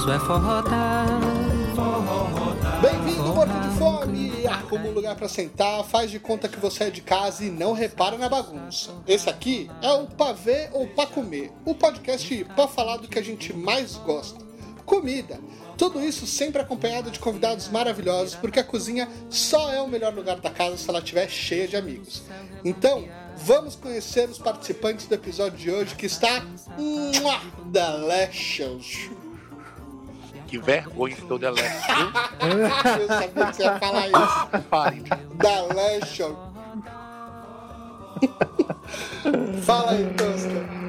isso é forrota. Bem-vindo, morto de fome! Arruma um lugar pra sentar, faz de conta que você é de casa e não repara na bagunça. Esse aqui é o Pra Ver ou Pra Comer, o podcast pra falar do que a gente mais gosta. Comida. Tudo isso sempre acompanhado de convidados maravilhosos, porque a cozinha só é o melhor lugar da casa se ela estiver cheia de amigos. Então, vamos conhecer os participantes do episódio de hoje que está mua, delicious. Que vergonha que eu deleto. Eu sabia que você ia falar isso. Pare. Delicious. Fala aí, Tosca.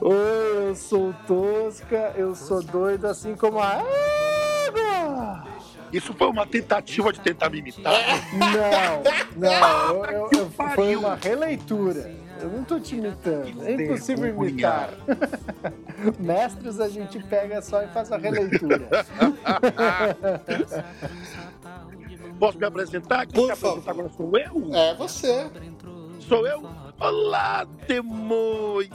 Oi, eu sou Tosca, eu sou doido assim como a água. Isso foi uma tentativa de tentar me imitar. Não, não, eu, eu- eu- foi uma releitura. Eu não tô te imitando, é impossível imitar. Mestres a gente pega só e faz a releitura. Posso me apresentar? Quem Por favor. agora sou eu? É você. Sou eu? Olá, demônios!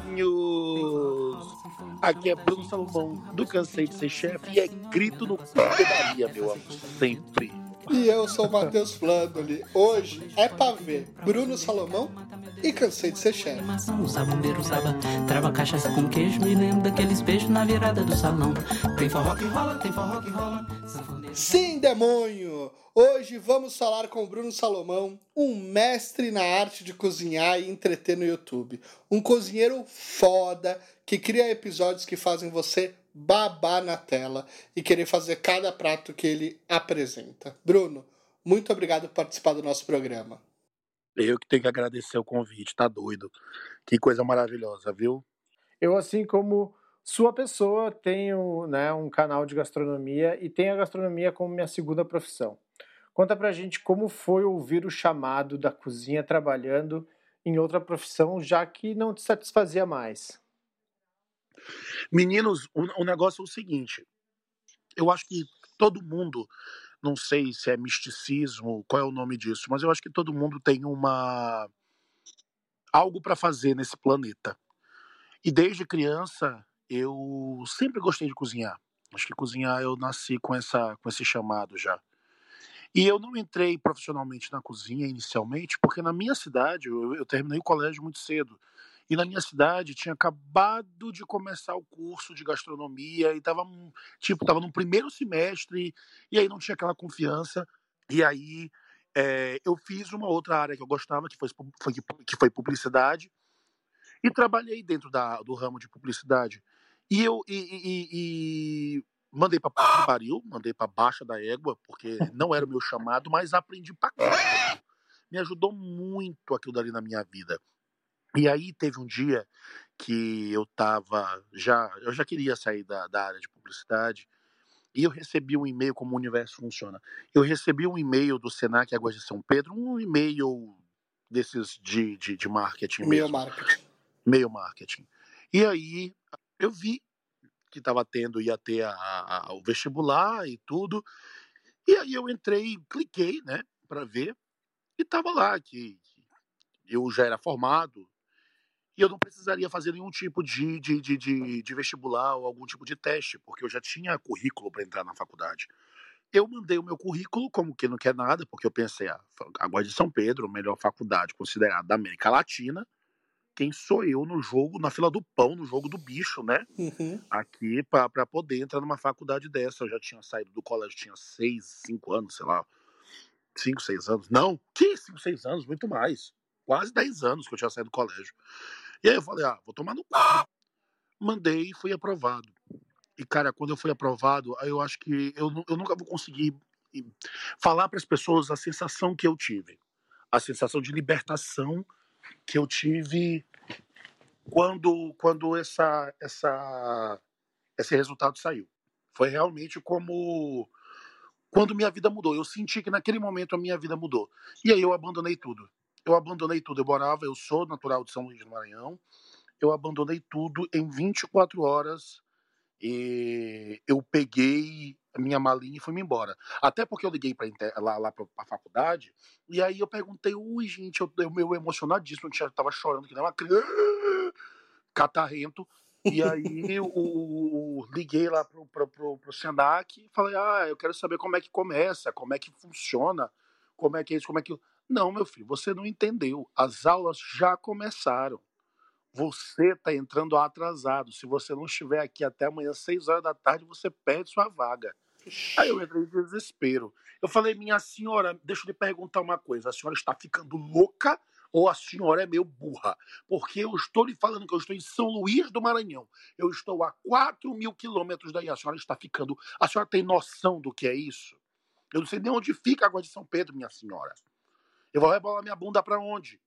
Aqui é Bruno Salomão, do Cansei de Ser Chefe, e é grito no da Maria, meu amor, sempre. E eu sou o Matheus Flandoli. Hoje é pra ver Bruno Salomão e cansei de ser chefe. Sabondeiro saba, trava cachaça com queijo, me lembro daqueles beijos na virada do salão. Tem forró que rola, tem forró que rola. Sim, demônio! Hoje vamos falar com o Bruno Salomão, um mestre na arte de cozinhar e entreter no YouTube. Um cozinheiro foda que cria episódios que fazem você babar na tela e querer fazer cada prato que ele apresenta. Bruno, muito obrigado por participar do nosso programa. Eu que tenho que agradecer o convite, tá doido. Que coisa maravilhosa, viu? Eu, assim como sua pessoa, tenho né, um canal de gastronomia e tenho a gastronomia como minha segunda profissão. Conta pra gente como foi ouvir o chamado da cozinha trabalhando em outra profissão, já que não te satisfazia mais. Meninos, o, o negócio é o seguinte. Eu acho que todo mundo, não sei se é misticismo, qual é o nome disso, mas eu acho que todo mundo tem uma algo para fazer nesse planeta. E desde criança eu sempre gostei de cozinhar. Acho que cozinhar eu nasci com essa com esse chamado já. E eu não entrei profissionalmente na cozinha inicialmente, porque na minha cidade, eu, eu terminei o colégio muito cedo. E na minha cidade tinha acabado de começar o curso de gastronomia e tava, tipo, tava no primeiro semestre e aí não tinha aquela confiança. E aí é, eu fiz uma outra área que eu gostava, que foi, foi- que foi publicidade, e trabalhei dentro da, do ramo de publicidade. E eu e, e- e- mandei para pariu, mandei para baixa da égua, porque não era o meu chamado, mas aprendi caralho. Me ajudou muito aquilo dali na minha vida. E aí teve um dia que eu tava já, eu já queria sair da, da área de publicidade e eu recebi um e-mail como o universo funciona. Eu recebi um e-mail do Senac Águas de São Pedro, um e-mail desses de, de, de marketing mesmo marketing. meio marketing. E aí eu vi que estava tendo, ia ter a- a- o vestibular e tudo. E aí eu entrei, cliquei, né, para ver, e tava lá que que eu já era formado e eu não precisaria fazer nenhum tipo de, de, de, de, de vestibular ou algum tipo de teste, porque eu já tinha currículo para entrar na faculdade. Eu mandei o meu currículo como que não quer nada, porque eu pensei, ah, Água de São Pedro, melhor faculdade considerada da América Latina, quem sou eu no jogo, na fila do pão, no jogo do bicho, né? Uhum. Aqui para poder entrar numa faculdade dessa. Eu já tinha saído do colégio, tinha seis, cinco anos, sei lá. Cinco, seis anos. Não, que cinco, seis anos, muito mais. Quase dez anos que eu tinha saído do colégio. E aí eu falei, ah, vou tomar no cu. Mandei e fui aprovado. E, cara, quando eu fui aprovado, eu acho que eu, eu nunca vou conseguir falar para as pessoas a sensação que eu tive. A sensação de libertação que eu tive quando quando essa essa esse resultado saiu. Foi realmente como quando minha vida mudou. Eu senti que naquele momento a minha vida mudou. E aí eu abandonei tudo. Eu abandonei tudo. Eu morava, eu sou natural de São Luís do Maranhão. Eu abandonei tudo em 24 horas e eu peguei a minha malinha e fui-me embora. Até porque eu liguei inter- lá, lá pra, pra faculdade e aí eu perguntei, ui, gente, eu, eu meio emocionadíssimo, eu tava chorando que nem uma criança, catarrento. E aí o, o- liguei lá pro, pro, pro, pro Senac e falei, ah, eu quero saber como é que começa, como é que funciona, como é que é isso, como é que. Não, meu filho, você não entendeu. As aulas já começaram. Você está entrando atrasado. Se você não estiver aqui até amanhã, 6 horas da tarde, você perde sua vaga. Aí eu entrei em desespero. Eu falei, minha senhora, deixa eu lhe perguntar uma coisa. A senhora está ficando louca ou a senhora é meio burra? Porque eu estou lhe falando que eu estou em São Luís do Maranhão. Eu estou a 4 mil quilômetros daí. A senhora está ficando. A senhora tem noção do que é isso? Eu não sei nem onde fica a Água de São Pedro, minha senhora. Eu vou rebolar minha bunda para onde?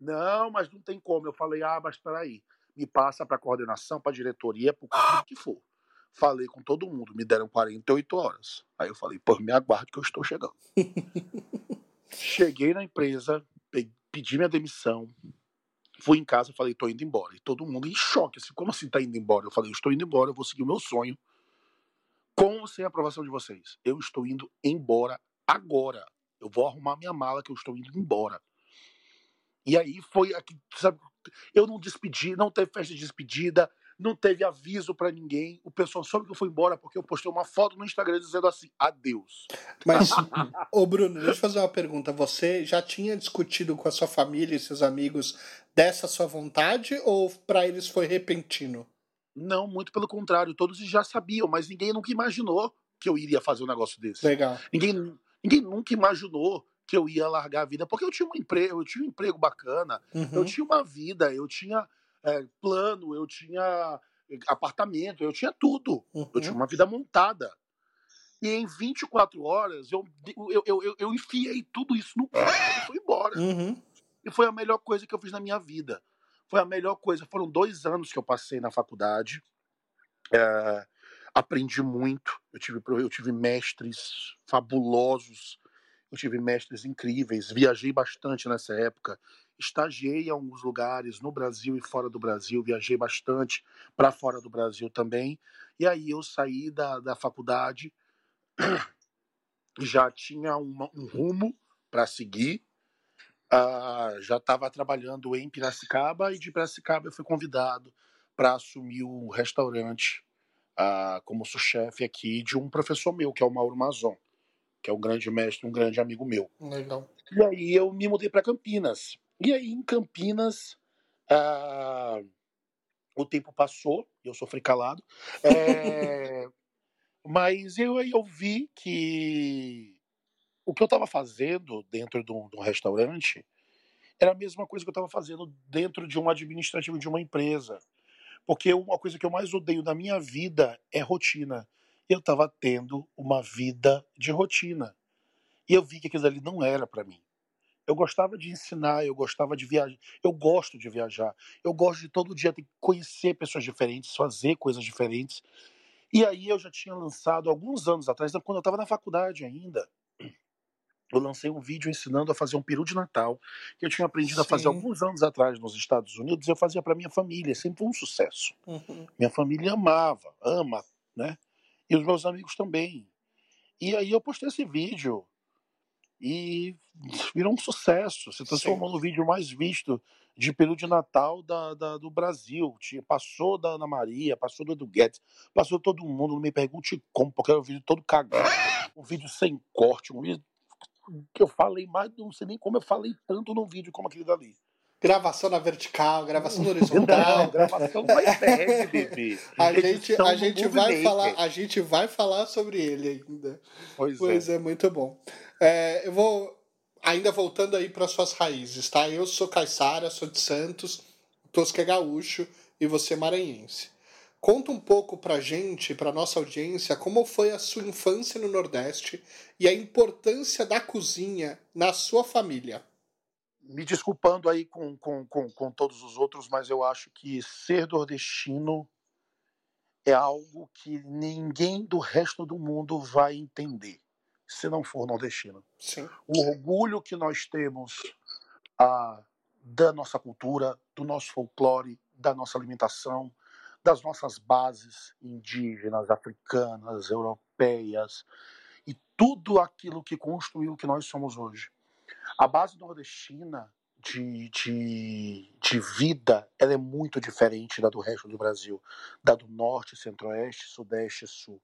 Não, mas não tem como. Eu falei, ah, mas peraí. Me passa para coordenação, para diretoria, para o que for. Falei com todo mundo, me deram 48 horas. Aí eu falei, pô, me aguarde que eu estou chegando. Cheguei na empresa, pe- pedi minha demissão, fui em casa, falei, tô indo embora. E todo mundo em choque, assim, como assim tá indo embora? Eu falei, eu estou indo embora, eu vou seguir o meu sonho. Com ou sem a aprovação de vocês. Eu estou indo embora agora. Eu vou arrumar minha mala que eu estou indo embora. E aí foi aqui, sabe? Eu não despedi, não teve festa de despedida, não teve aviso pra ninguém. O pessoal soube que eu fui embora porque eu postei uma foto no Instagram dizendo assim: adeus. Mas, ô Bruno, deixa eu fazer uma pergunta. Você já tinha discutido com a sua família e seus amigos dessa sua vontade ou pra eles foi repentino? Não, muito pelo contrário, todos já sabiam, mas ninguém nunca imaginou que eu iria fazer um negócio desse. Legal. Ninguém, ninguém nunca imaginou que eu ia largar a vida, porque eu tinha um emprego, eu tinha um emprego bacana, eu Uhum. tinha uma vida, eu tinha é, plano, eu tinha apartamento, eu tinha tudo. Eu tinha Uhum. uma vida montada. E em 24 horas eu, eu, eu, eu, eu enfiei tudo isso no carro e fui embora. Uhum. E foi a melhor coisa que eu fiz na minha vida. Foi a melhor coisa. Foram dois anos que eu passei na faculdade. É, aprendi muito. Eu tive, eu tive mestres fabulosos. Eu tive mestres incríveis. Viajei bastante nessa época. Estagiei em alguns lugares no Brasil e fora do Brasil. Viajei bastante para fora do Brasil também. E aí eu saí da, da faculdade. Já tinha uma, um rumo para seguir. Ah, já estava trabalhando em Piracicaba e de Piracicaba eu fui convidado para assumir o restaurante ah, como sous-chefe aqui de um professor meu, que é o Mauro Mazon, que é um grande mestre, um grande amigo meu. Legal. E aí eu me mudei para Campinas. E aí em Campinas ah, o tempo passou, eu sofri calado, é, mas eu aí eu vi que o que eu estava fazendo dentro de um, de um restaurante era a mesma coisa que eu estava fazendo dentro de um administrativo de uma empresa. Porque uma coisa que eu mais odeio na minha vida é rotina. Eu estava tendo uma vida de rotina. E eu vi que aquilo ali não era para mim. Eu gostava de ensinar, eu gostava de viajar. Eu gosto de viajar. Eu gosto de todo dia ter que conhecer pessoas diferentes, fazer coisas diferentes. E aí eu já tinha lançado alguns anos atrás, quando eu estava na faculdade ainda, eu lancei um vídeo ensinando a fazer um peru de Natal, que eu tinha aprendido a fazer Sim. alguns anos atrás nos Estados Unidos, eu fazia para minha família, sempre foi um sucesso. Uhum. Minha família amava, ama, né? E os meus amigos também. E aí eu postei esse vídeo e virou um sucesso, se transformou no vídeo mais visto de peru de Natal da, da- do Brasil. Passou da Ana Maria, passou do Edu Guedes, passou todo mundo. Não me pergunte como, porque era um vídeo todo cagado. Um vídeo sem corte, um vídeo que eu falei mais, não sei nem como eu falei tanto num vídeo como aquele dali. Gravação na vertical, gravação na Não, horizontal. gravação do iPad, bebê. A gente, a gente vai falar, a gente vai falar sobre ele ainda. Pois, Pois é. é, muito bom. É, eu vou ainda voltando aí para suas raízes, tá? Eu sou caiçara, sou de Santos, Tosca é gaúcho e você é maranhense. Conta um pouco pra gente, pra nossa audiência, como foi a sua infância no Nordeste e a importância da cozinha na sua família. me desculpando aí com, com, com, com todos os outros, mas eu acho que ser nordestino é algo que ninguém do resto do mundo vai entender se não for nordestino. Sim. O orgulho que nós temos ah, da nossa cultura, do nosso folclore, da nossa alimentação, das nossas bases indígenas, africanas, europeias e tudo aquilo que construiu o que nós somos hoje. A base nordestina de, de, de vida ela é muito diferente da do resto do Brasil, da do norte, centro-oeste, sudeste e sul.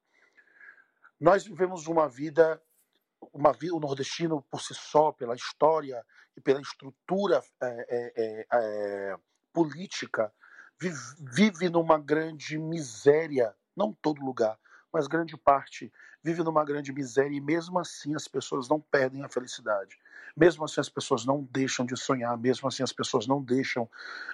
Nós vivemos uma vida, uma vida, o nordestino por si só, pela história e pela estrutura é, é, é, política, vive, numa grande miséria, não todo lugar, mas grande parte vive numa grande miséria e mesmo assim as pessoas não perdem a felicidade. Mesmo assim as pessoas não deixam de sonhar, mesmo assim as pessoas não deixam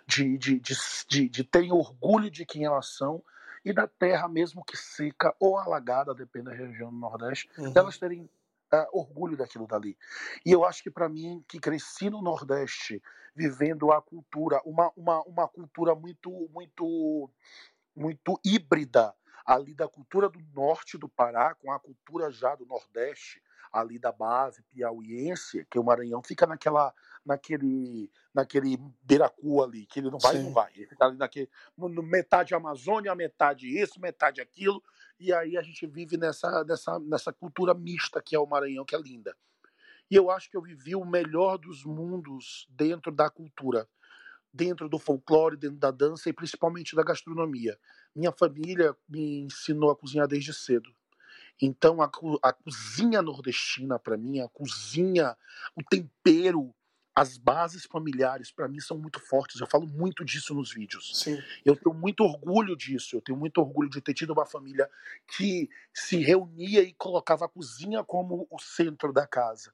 de, de, de, de, de terem orgulho de quem elas são e da terra, mesmo que seca ou alagada, depende da região do Nordeste, uhum. elas terem orgulho daquilo dali. E eu acho que para mim, que cresci no Nordeste, vivendo a cultura, uma, uma, uma cultura muito, muito, muito híbrida, ali da cultura do norte do Pará com a cultura já do nordeste, ali da base piauiense, que o Maranhão fica naquela, naquele, naquele beiracu ali, que ele não vai Sim. não vai. Ele fica ali naquele, metade Amazônia, metade isso, metade aquilo, e aí a gente vive nessa, nessa, nessa cultura mista que é o Maranhão, que é linda. E eu acho que eu vivi o melhor dos mundos dentro da cultura dentro do folclore, dentro da dança e principalmente da gastronomia. Minha família me ensinou a cozinhar desde cedo. Então a, a cozinha nordestina para mim, a cozinha, o tempero, as bases familiares para mim são muito fortes. Eu falo muito disso nos vídeos. Sim. Eu tenho muito orgulho disso. Eu tenho muito orgulho de ter tido uma família que se reunia e colocava a cozinha como o centro da casa.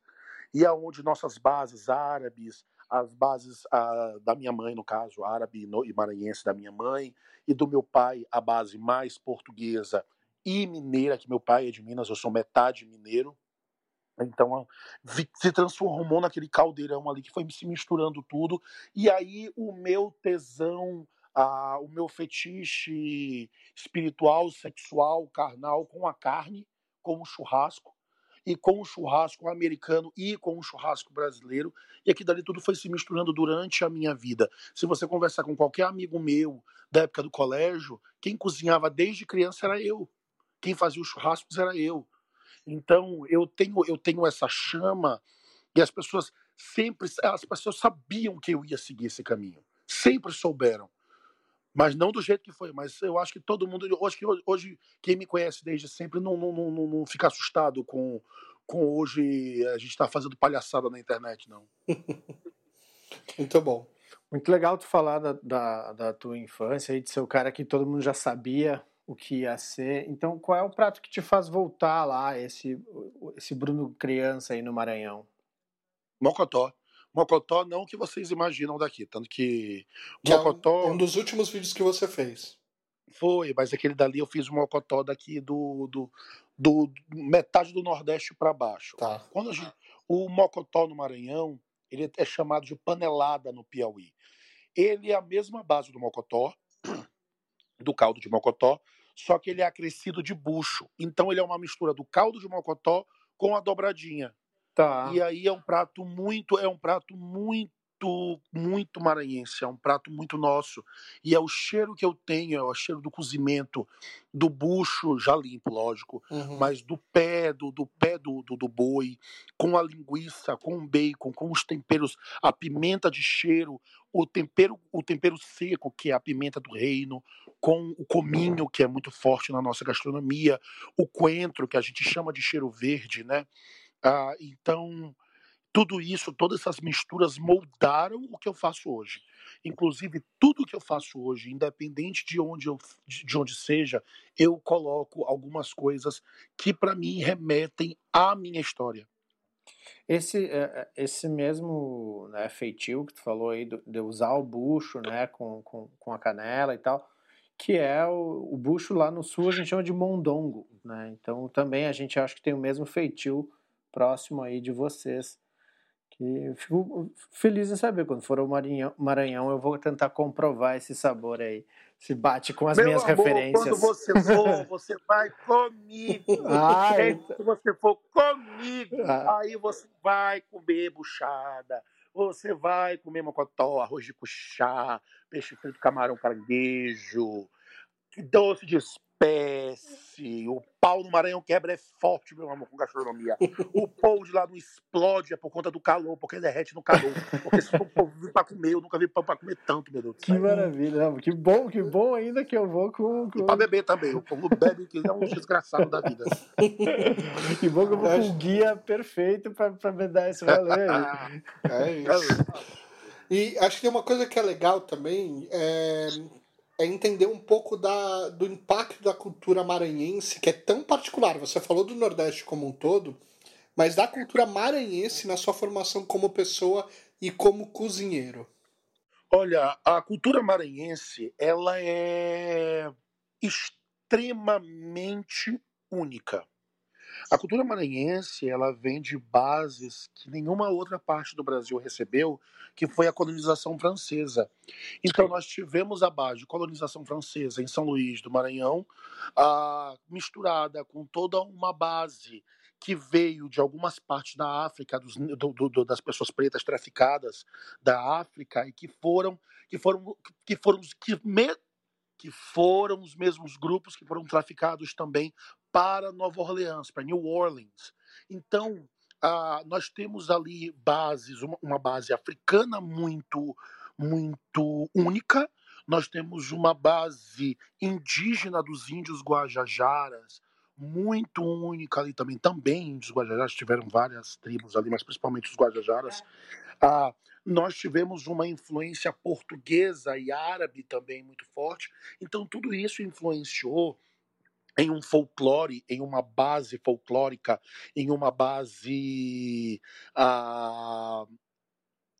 E aonde nossas bases árabes, as bases a, da minha mãe, no caso, árabe e maranhense da minha mãe, e do meu pai, a base mais portuguesa e mineira, que meu pai é de Minas, eu sou metade mineiro. Então se transformou naquele caldeirão ali que foi se misturando tudo. E aí o meu tesão, a, o meu fetiche espiritual, sexual, carnal com a carne, com o churrasco, e com o churrasco americano e com o churrasco brasileiro, e aqui dali tudo foi se misturando durante a minha vida. Se você conversar com qualquer amigo meu da época do colégio, quem cozinhava desde criança era eu. Quem fazia os churrascos era eu. Então, eu tenho eu tenho essa chama e as pessoas sempre as pessoas sabiam que eu ia seguir esse caminho. Sempre souberam. Mas não do jeito que foi. Mas eu acho que todo mundo. Hoje, hoje quem me conhece desde sempre não, não, não, não fica assustado com, com hoje a gente está fazendo palhaçada na internet, não. Muito bom. Muito legal tu falar da, da, da, tua infância e de ser o cara que todo mundo já sabia o que ia ser. Então, qual é o prato que te faz voltar lá, esse, esse Bruno criança aí no Maranhão? Mocotó. Mocotó não que vocês imaginam daqui, tanto que, que Mocotó... É um, um, dos últimos vídeos que você fez. Foi, mas aquele dali eu fiz o Mocotó daqui do, do, do metade do Nordeste para baixo. Tá. Quando gente, o Mocotó no Maranhão, ele é chamado de panelada no Piauí. Ele é a mesma base do Mocotó, do caldo de Mocotó, só que ele é acrescido de bucho. Então ele é uma mistura do caldo de Mocotó com a dobradinha. Tá. E aí é um prato muito, é um prato muito muito maranhense, é um prato muito nosso. E é o cheiro que eu tenho, é o cheiro do cozimento, do bucho, já limpo, lógico, uhum. mas do pé, do, do pé do, do, do, boi, com a linguiça, com o bacon, com os temperos, a pimenta de cheiro, o tempero, o tempero seco, que é a pimenta do reino, com o cominho, que é muito forte na nossa gastronomia, o coentro, que a gente chama de cheiro verde, né? Ah, então, tudo isso, todas essas misturas moldaram o que eu faço hoje. Inclusive, tudo que eu faço hoje, independente de onde, eu, de onde seja, eu coloco algumas coisas que, para mim, remetem à minha história. Esse, é, é, esse mesmo né, feitio que tu falou aí de usar o bucho né, com, com, com a canela e tal, que é o, o bucho lá no sul a gente chama de mondongo. Né? Então também a gente acha que tem o mesmo feitio próximo aí de vocês. Que fico feliz em saber, quando for ao Maranhão, Maranhão eu vou tentar comprovar esse sabor aí. Se bate com as Meu minhas amor, referências. Quando você for, você vai comigo. Ai, Se você for comigo, ah. aí você vai comer buchada. Você vai comer mocotó, arroz de cuchá, peixe frito, camarão caranguejo, doce de espécie. O pau no Maranhão quebra é forte, meu amor, com gastronomia. O pão de lá não explode é por conta do calor, porque derrete no calor. Porque se for pão pra comer, eu nunca vi pão pra comer tanto, meu Deus. Que maravilha, que bom, que bom ainda que eu vou com. com... E pra beber também. O povo bebe que é um desgraçado da vida. que bom que eu vou com o guia perfeito pra, pra me dar esse rolê aí. é isso. E acho que tem uma coisa que é legal também. É é entender um pouco da, do impacto da cultura maranhense, que é tão particular. Você falou do Nordeste como um todo, mas da cultura maranhense na sua formação como pessoa e como cozinheiro. Olha, a cultura maranhense, ela é extremamente única. A cultura maranhense, ela vem de bases que nenhuma outra parte do Brasil recebeu, que foi a colonização francesa. Então nós tivemos a base de colonização francesa em São Luís do Maranhão, ah, misturada com toda uma base que veio de algumas partes da África, dos, do, do, das pessoas pretas traficadas da África e que foram que foram que foram que, me, que foram os mesmos grupos que foram traficados também para Nova Orleans, para New Orleans. Então, ah, nós temos ali bases, uma, uma base africana muito, muito única, nós temos uma base indígena dos índios guajajaras, muito única ali também. Também índios guajajaras tiveram várias tribos ali, mas principalmente os guajajaras. Ah, nós tivemos uma influência portuguesa e árabe também muito forte. Então, tudo isso influenciou em um folclore, em uma base folclórica, em uma base ah,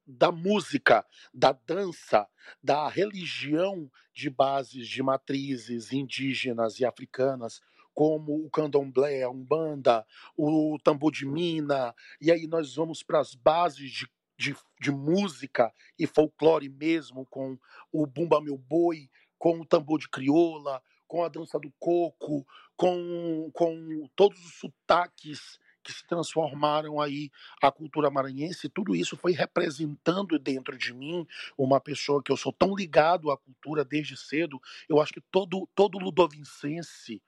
da música, da dança, da religião de bases de matrizes indígenas e africanas, como o candomblé, a umbanda, o tambor de mina, e aí nós vamos para as bases de, de, de música e folclore mesmo, com o bumba meu boi, com o tambor de crioula, com a dança do coco, com, com todos os sotaques que se transformaram aí a cultura maranhense, tudo isso foi representando dentro de mim uma pessoa que eu sou tão ligado à cultura desde cedo. Eu acho que todo todo ludovicense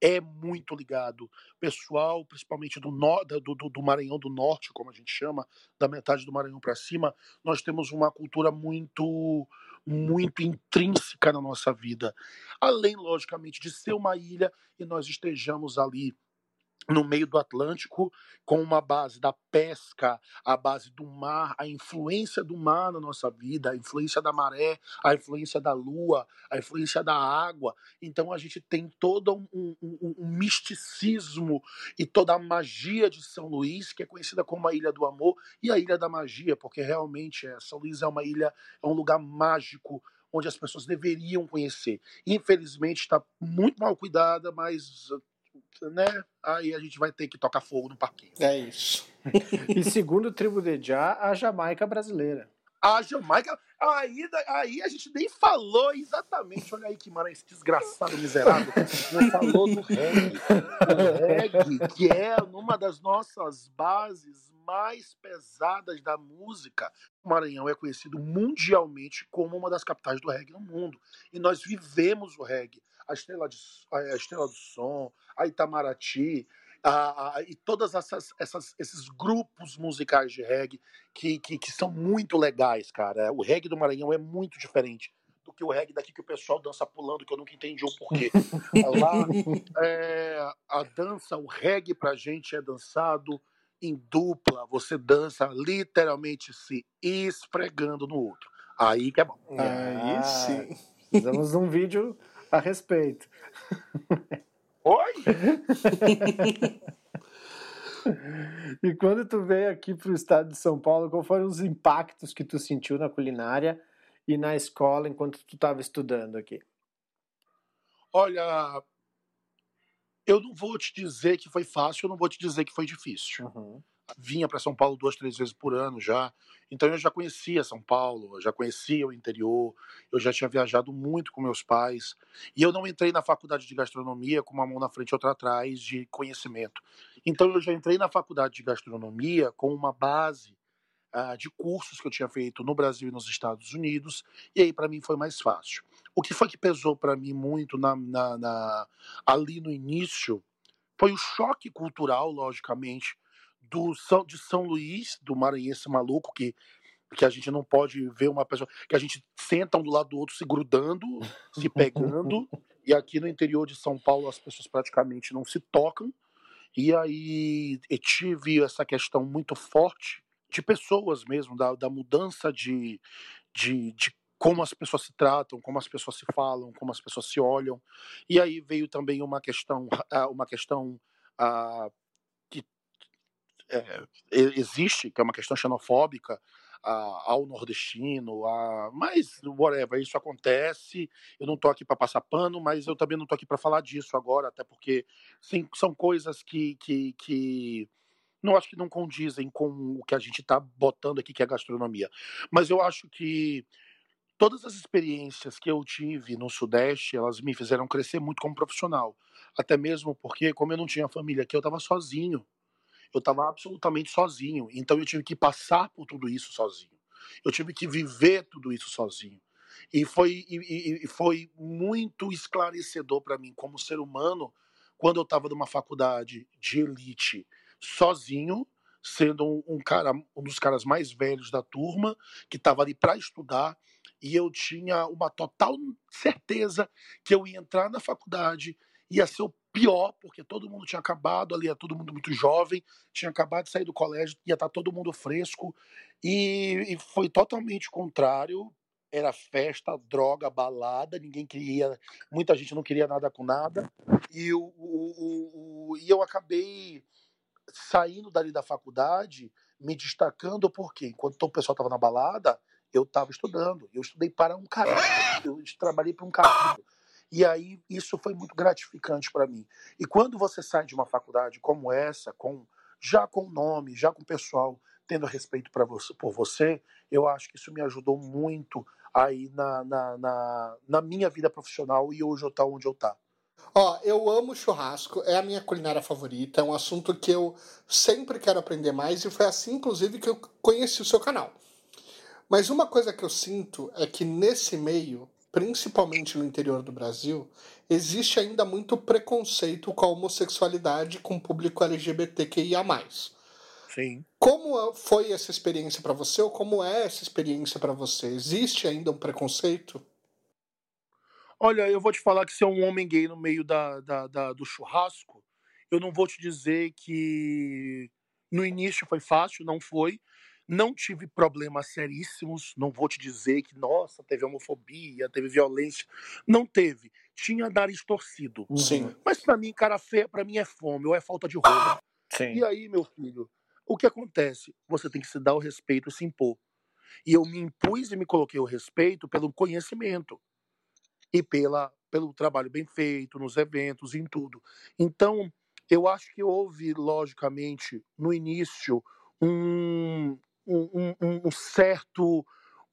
é muito ligado. Pessoal, principalmente do, do, do, do, Maranhão do Norte, como a gente chama, da metade do Maranhão para cima, nós temos uma cultura muito muito intrínseca na nossa vida. Além, logicamente, de ser uma ilha e nós estejamos ali no meio do Atlântico, com uma base da pesca, a base do mar, a influência do mar na nossa vida, a influência da maré, a influência da lua, a influência da água. Então a gente tem todo um, um, um misticismo e toda a magia de São Luís, que é conhecida como a Ilha do Amor e a Ilha da Magia, porque realmente é, São Luís é uma ilha, é um lugar mágico onde as pessoas deveriam conhecer. Infelizmente está muito mal cuidada, mas né? Aí a gente vai ter que tocar fogo no parquinho. É isso. e segundo o Tribo de Já, a Jamaica brasileira. A Jamaica. Aí, aí a gente nem falou exatamente. Olha aí que mara, esse desgraçado miserável. Não falou do reggae. O reggae, que é uma das nossas bases mais pesadas da música. O Maranhão é conhecido mundialmente como uma das capitais do reggae no mundo. E nós vivemos o reggae a Estrela, de, a Estrela do Som, a Itamaraty, a, a, e todas essas, essas, esses grupos musicais de reggae que, que, que, são muito legais, cara. O reggae do Maranhão é muito diferente do que o reggae daqui que o pessoal dança pulando, que eu nunca entendi o porquê. Lá, é, a dança, o reggae pra gente é dançado em dupla, você dança literalmente se esfregando no outro. Aí que é bom. Aí ah, sim. Fizemos um vídeo a respeito. Oi? e quando tu veio aqui para o estado de São Paulo, qual foram os impactos que tu sentiu na culinária e na escola enquanto tu estava estudando aqui? Olha, eu não vou te dizer que foi fácil, eu não vou te dizer que foi difícil. Uhum vinha para São Paulo duas, três vezes por ano já. Então eu já conhecia São Paulo, eu já conhecia o interior, eu já tinha viajado muito com meus pais. E eu não entrei na faculdade de gastronomia com uma mão na frente e outra atrás de conhecimento. Então eu já entrei na faculdade de gastronomia com uma base uh, de cursos que eu tinha feito no Brasil e nos Estados Unidos, e aí para mim foi mais fácil. O que foi que pesou para mim muito na, na, na, ali no início foi o choque cultural, logicamente, do São, de São Luís, do maranhense maluco, que, que a gente não pode ver uma pessoa. que a gente senta um do lado do outro se grudando, se pegando, e aqui no interior de São Paulo as pessoas praticamente não se tocam. E aí eu tive essa questão muito forte de pessoas mesmo, da, da mudança de, de, de como as pessoas se tratam, como as pessoas se falam, como as pessoas se olham. E aí veio também uma questão, uma questão uh, é, existe, que é uma questão xenofóbica uh, ao nordestino, uh, mas whatever, isso acontece. Eu não estou aqui para passar pano, mas eu também não estou aqui para falar disso agora, até porque sim, são coisas que, que, que não acho que não condizem com o que a gente está botando aqui, que é a gastronomia. Mas eu acho que todas as experiências que eu tive no Sudeste, elas me fizeram crescer muito como profissional. Até mesmo porque, como eu não tinha família aqui, eu estava sozinho. Eu estava absolutamente sozinho. Então eu tive que passar por tudo isso sozinho. Eu tive que viver tudo isso sozinho. E foi, e, e foi muito esclarecedor para mim, como ser humano, quando eu estava numa faculdade de elite sozinho, sendo um, um, cara, um dos caras mais velhos da turma, que estava ali para estudar, e eu tinha uma total certeza que eu ia entrar na faculdade, ia ser o pior, porque todo mundo tinha acabado, ali era todo mundo muito jovem, tinha acabado de sair do colégio, ia estar tá todo mundo fresco, e, e foi totalmente contrário. Era festa, droga, balada, ninguém queria, muita gente não queria nada com nada, e, o, o, o, e eu acabei saindo dali da faculdade, me destacando, porque enquanto o pessoal estava na balada, eu estava estudando. Eu estudei para um caralho. Eu trabalhei para um caralho. E aí isso foi muito gratificante para mim. E quando você sai de uma faculdade como essa, com já com nome, já com o pessoal tendo respeito para você, por você, eu acho que isso me ajudou muito aí na, na, na, na minha vida profissional e hoje eu estou onde eu estou. Tá. Ó, eu amo churrasco, é a minha culinária favorita, é um assunto que eu sempre quero aprender mais e foi assim, inclusive, que eu conheci o seu canal. Mas uma coisa que eu sinto é que nesse meio, principalmente no interior do Brasil, existe ainda muito preconceito com a homossexualidade com o público LGBTQIA. Sim. Como foi essa experiência para você ou como é essa experiência para você? Existe ainda um preconceito? Olha, eu vou te falar que se é um homem gay no meio da, da, da, do churrasco, eu não vou te dizer que no início foi fácil, não foi. Não tive problemas seríssimos, não vou te dizer que, nossa, teve homofobia, teve violência. Não teve. Tinha nariz torcido. Sim. Mas para mim, cara feia, para mim é fome ou é falta de roupa. Sim. E aí, meu filho, o que acontece? Você tem que se dar o respeito e se impor. E eu me impus e me coloquei o respeito pelo conhecimento e pela, pelo trabalho bem feito nos eventos, em tudo. Então, eu acho que houve, logicamente, no início, um, um, um, um certo,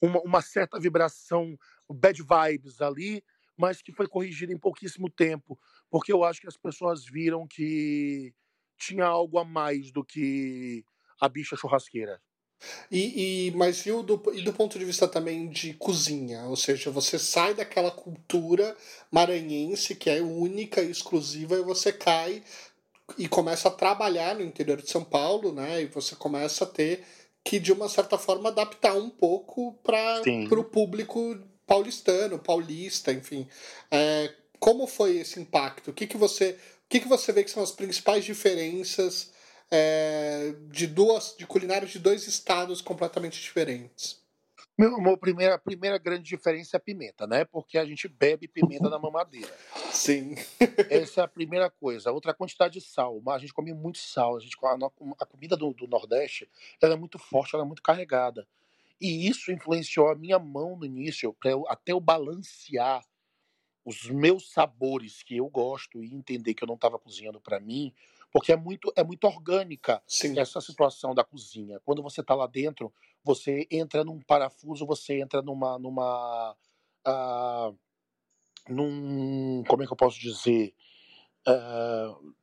uma, uma, certa vibração, bad vibes ali, mas que foi corrigida em pouquíssimo tempo, porque eu acho que as pessoas viram que tinha algo a mais do que a bicha churrasqueira. E, e, mas e, do, e do ponto de vista também de cozinha? Ou seja, você sai daquela cultura maranhense que é única e exclusiva e você cai e começa a trabalhar no interior de São Paulo, né? E você começa a ter que, de uma certa forma, adaptar um pouco para o público paulistano, paulista, enfim. É, como foi esse impacto? O que, que você. O que, que você vê que são as principais diferenças é, de duas de culinárias de dois estados completamente diferentes. Meu amor, a primeira, a primeira grande diferença é a pimenta, né? Porque a gente bebe pimenta na mamadeira. Sim. Essa é a primeira coisa. Outra quantidade de sal. A gente come muito sal. A, gente, a, a comida do, do, Nordeste ela é muito forte, ela é muito carregada. E isso influenciou a minha mão no início, eu, até eu balancear os meus sabores que eu gosto e entender que eu não estava cozinhando para mim, porque é muito, é muito orgânica Sim. essa situação da cozinha. Quando você está lá dentro, você entra num parafuso, você entra numa. numa uh, num. Como é que eu posso dizer? Uh,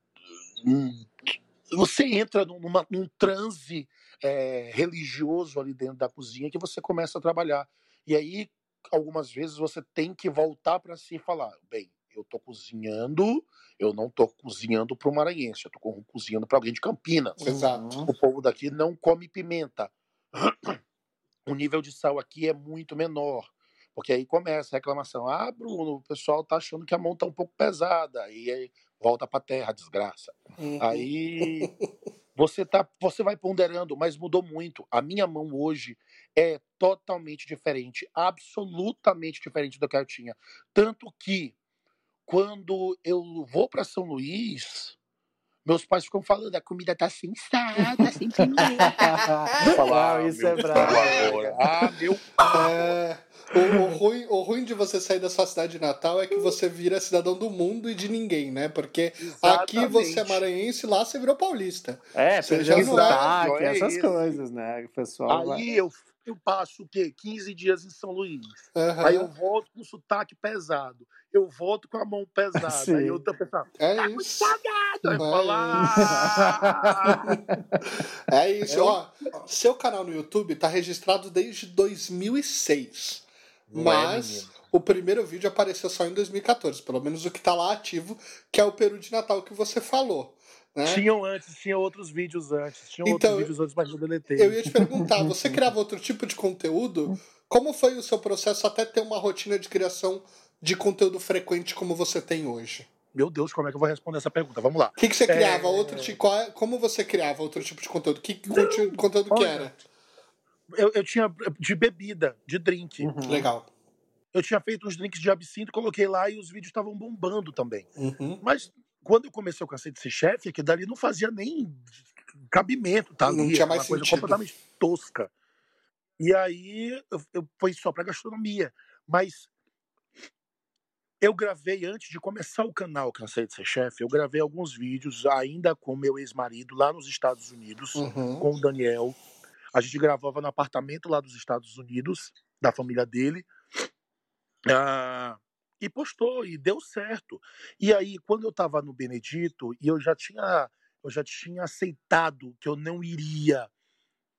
você entra numa, num transe é, religioso ali dentro da cozinha que você começa a trabalhar. E aí, algumas vezes, você tem que voltar para si e falar: bem, eu estou cozinhando, eu não estou cozinhando para o maranhense, eu estou cozinhando para alguém de Campinas. Exato. O povo daqui não come pimenta. O nível de sal aqui é muito menor. Porque aí começa a reclamação. Ah, Bruno, o pessoal tá achando que a mão tá um pouco pesada. E aí volta pra terra, desgraça. Uhum. Aí você tá, você vai ponderando, mas mudou muito. A minha mão hoje é totalmente diferente, absolutamente diferente do que eu tinha. Tanto que quando eu vou para São Luís, meus pais ficam falando, a comida tá sem sal, tá sem pimenta. Uau, "Ah, isso é brabo. agora. Ah, meu É, o, o ruim, o ruim de você sair da sua cidade natal é que você vira cidadão do mundo e de ninguém, né? Porque aqui você é Exatamente. maranhense, lá você virou paulista. É, Você já não é- é essas coisas, né? O pessoal vai... Aí eu, eu passo o quê? 15 dias em São Luís. Aham. Aí eu volto com sotaque pesado. Eu volto com a mão pesada. Sim. Aí eu tô pensando, É tá muito isso. salgado. Aí falo, "Ah". É isso. É Ó, seu canal no YouTube tá registrado desde 2006. Não é, mas menino? o primeiro vídeo apareceu só em 2014. Pelo menos o que tá lá ativo, que é o Peru de Natal que você falou. Né? Tinham antes, tinha outros vídeos antes. Tinham Então, outros vídeos antes, mas eu deletei. Eu ia te perguntar, você criava outro tipo de conteúdo? Como foi o seu processo até ter uma rotina de criação de conteúdo frequente como você tem hoje? Meu Deus, como é que eu vou responder essa pergunta? Vamos lá. O que, que você criava? É. Outro tipo, qual é- como você criava outro tipo de conteúdo? Que conte- conteúdo que olha, era? Eu, eu tinha de bebida, de drink. Uhum. Legal. Eu tinha feito uns drinks de absinto, coloquei lá e os vídeos estavam bombando também. Uhum. Mas quando eu comecei o Cansei de Ser Chefe, aquilo dali não fazia nem cabimento, tá? Não tinha mais coisa sentido. completamente tosca. E aí eu, eu foi só pra gastronomia. Mas eu gravei antes de começar o canal Cansei de Ser Chefe, eu gravei alguns vídeos ainda com meu ex-marido lá nos Estados Unidos, Uhum. com o Daniel. A gente gravava no apartamento lá dos Estados Unidos, da família dele. Ah, e postou, e deu certo. E aí, quando eu estava no Benedito, e eu já tinha, eu já tinha aceitado que eu não iria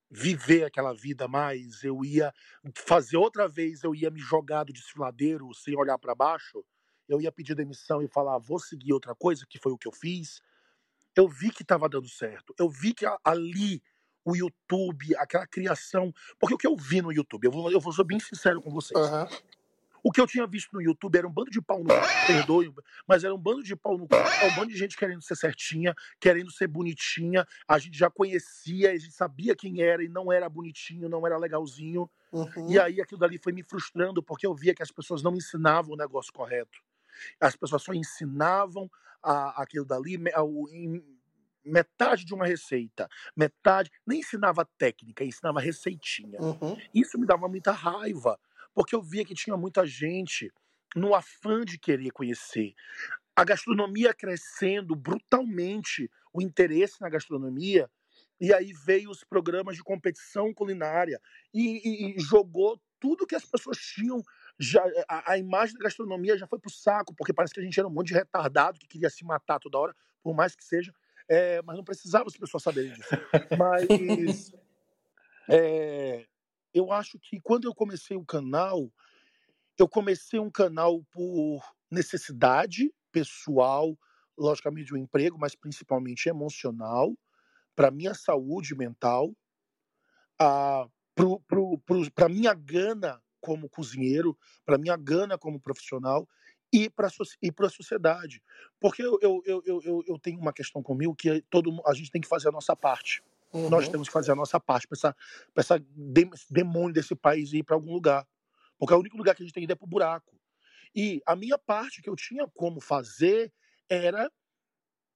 viver aquela vida mais, eu ia fazer outra vez, eu ia me jogar do desfiladeiro sem olhar para baixo, eu ia pedir demissão e falar, vou seguir outra coisa, que foi o que eu fiz. Eu vi que estava dando certo. Eu vi que ali o YouTube, aquela criação, porque o que eu vi no YouTube, eu vou, eu vou ser bem sincero com vocês. Aham. O que eu tinha visto no YouTube era um bando de pau no cu, perdoe, mas era um bando de pau no cu, um bando de gente querendo ser certinha, querendo ser bonitinha. A gente já conhecia, a gente sabia quem era e não era bonitinho, não era legalzinho. Uhum. E aí aquilo dali foi me frustrando, porque eu via que as pessoas não ensinavam o negócio correto. As pessoas só ensinavam a, aquilo dali me- ao- em metade de uma receita, metade, nem ensinava técnica, ensinava receitinha. Uhum. Isso me dava muita raiva, porque eu via que tinha muita gente no afã de querer conhecer. A gastronomia crescendo brutalmente, o interesse na gastronomia, e aí veio os programas de competição culinária e, e- e jogou tudo que as pessoas tinham. Já, a, a imagem da gastronomia já foi pro saco, porque parece que a gente era um monte de retardado que queria se matar toda hora, por mais que seja. É, mas não precisava as pessoas saberem disso. Mas é, eu acho que quando eu comecei o canal, eu comecei um canal por necessidade pessoal, logicamente um emprego, mas principalmente emocional, para minha saúde mental, para minha gana como cozinheiro, para minha gana como profissional e para a sociedade. Porque eu, eu, eu, eu, eu tenho uma questão comigo que todo, a gente tem que fazer a nossa parte. Uhum. Nós temos que fazer a nossa parte para essa, pra demônio desse país ir para algum lugar. Porque é o único lugar que a gente tem ir é pro buraco. E a minha parte que eu tinha como fazer era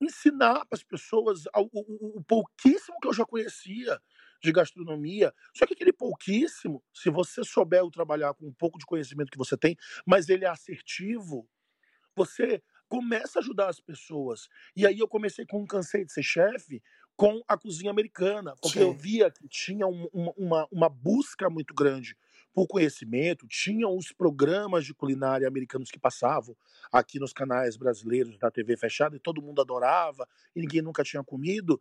ensinar para as pessoas o, o- o pouquíssimo que eu já conhecia de gastronomia. Só que aquele pouquíssimo, se você souber o trabalhar com um pouco de conhecimento que você tem, mas ele é assertivo, você começa a ajudar as pessoas. E aí eu comecei com um cansei de ser chefe com a cozinha americana, porque Sim. eu via que tinha um- uma, uma, busca muito grande por conhecimento, tinham os programas de culinária americanos que passavam aqui nos canais brasileiros da TV fechada e todo mundo adorava e ninguém nunca tinha comido.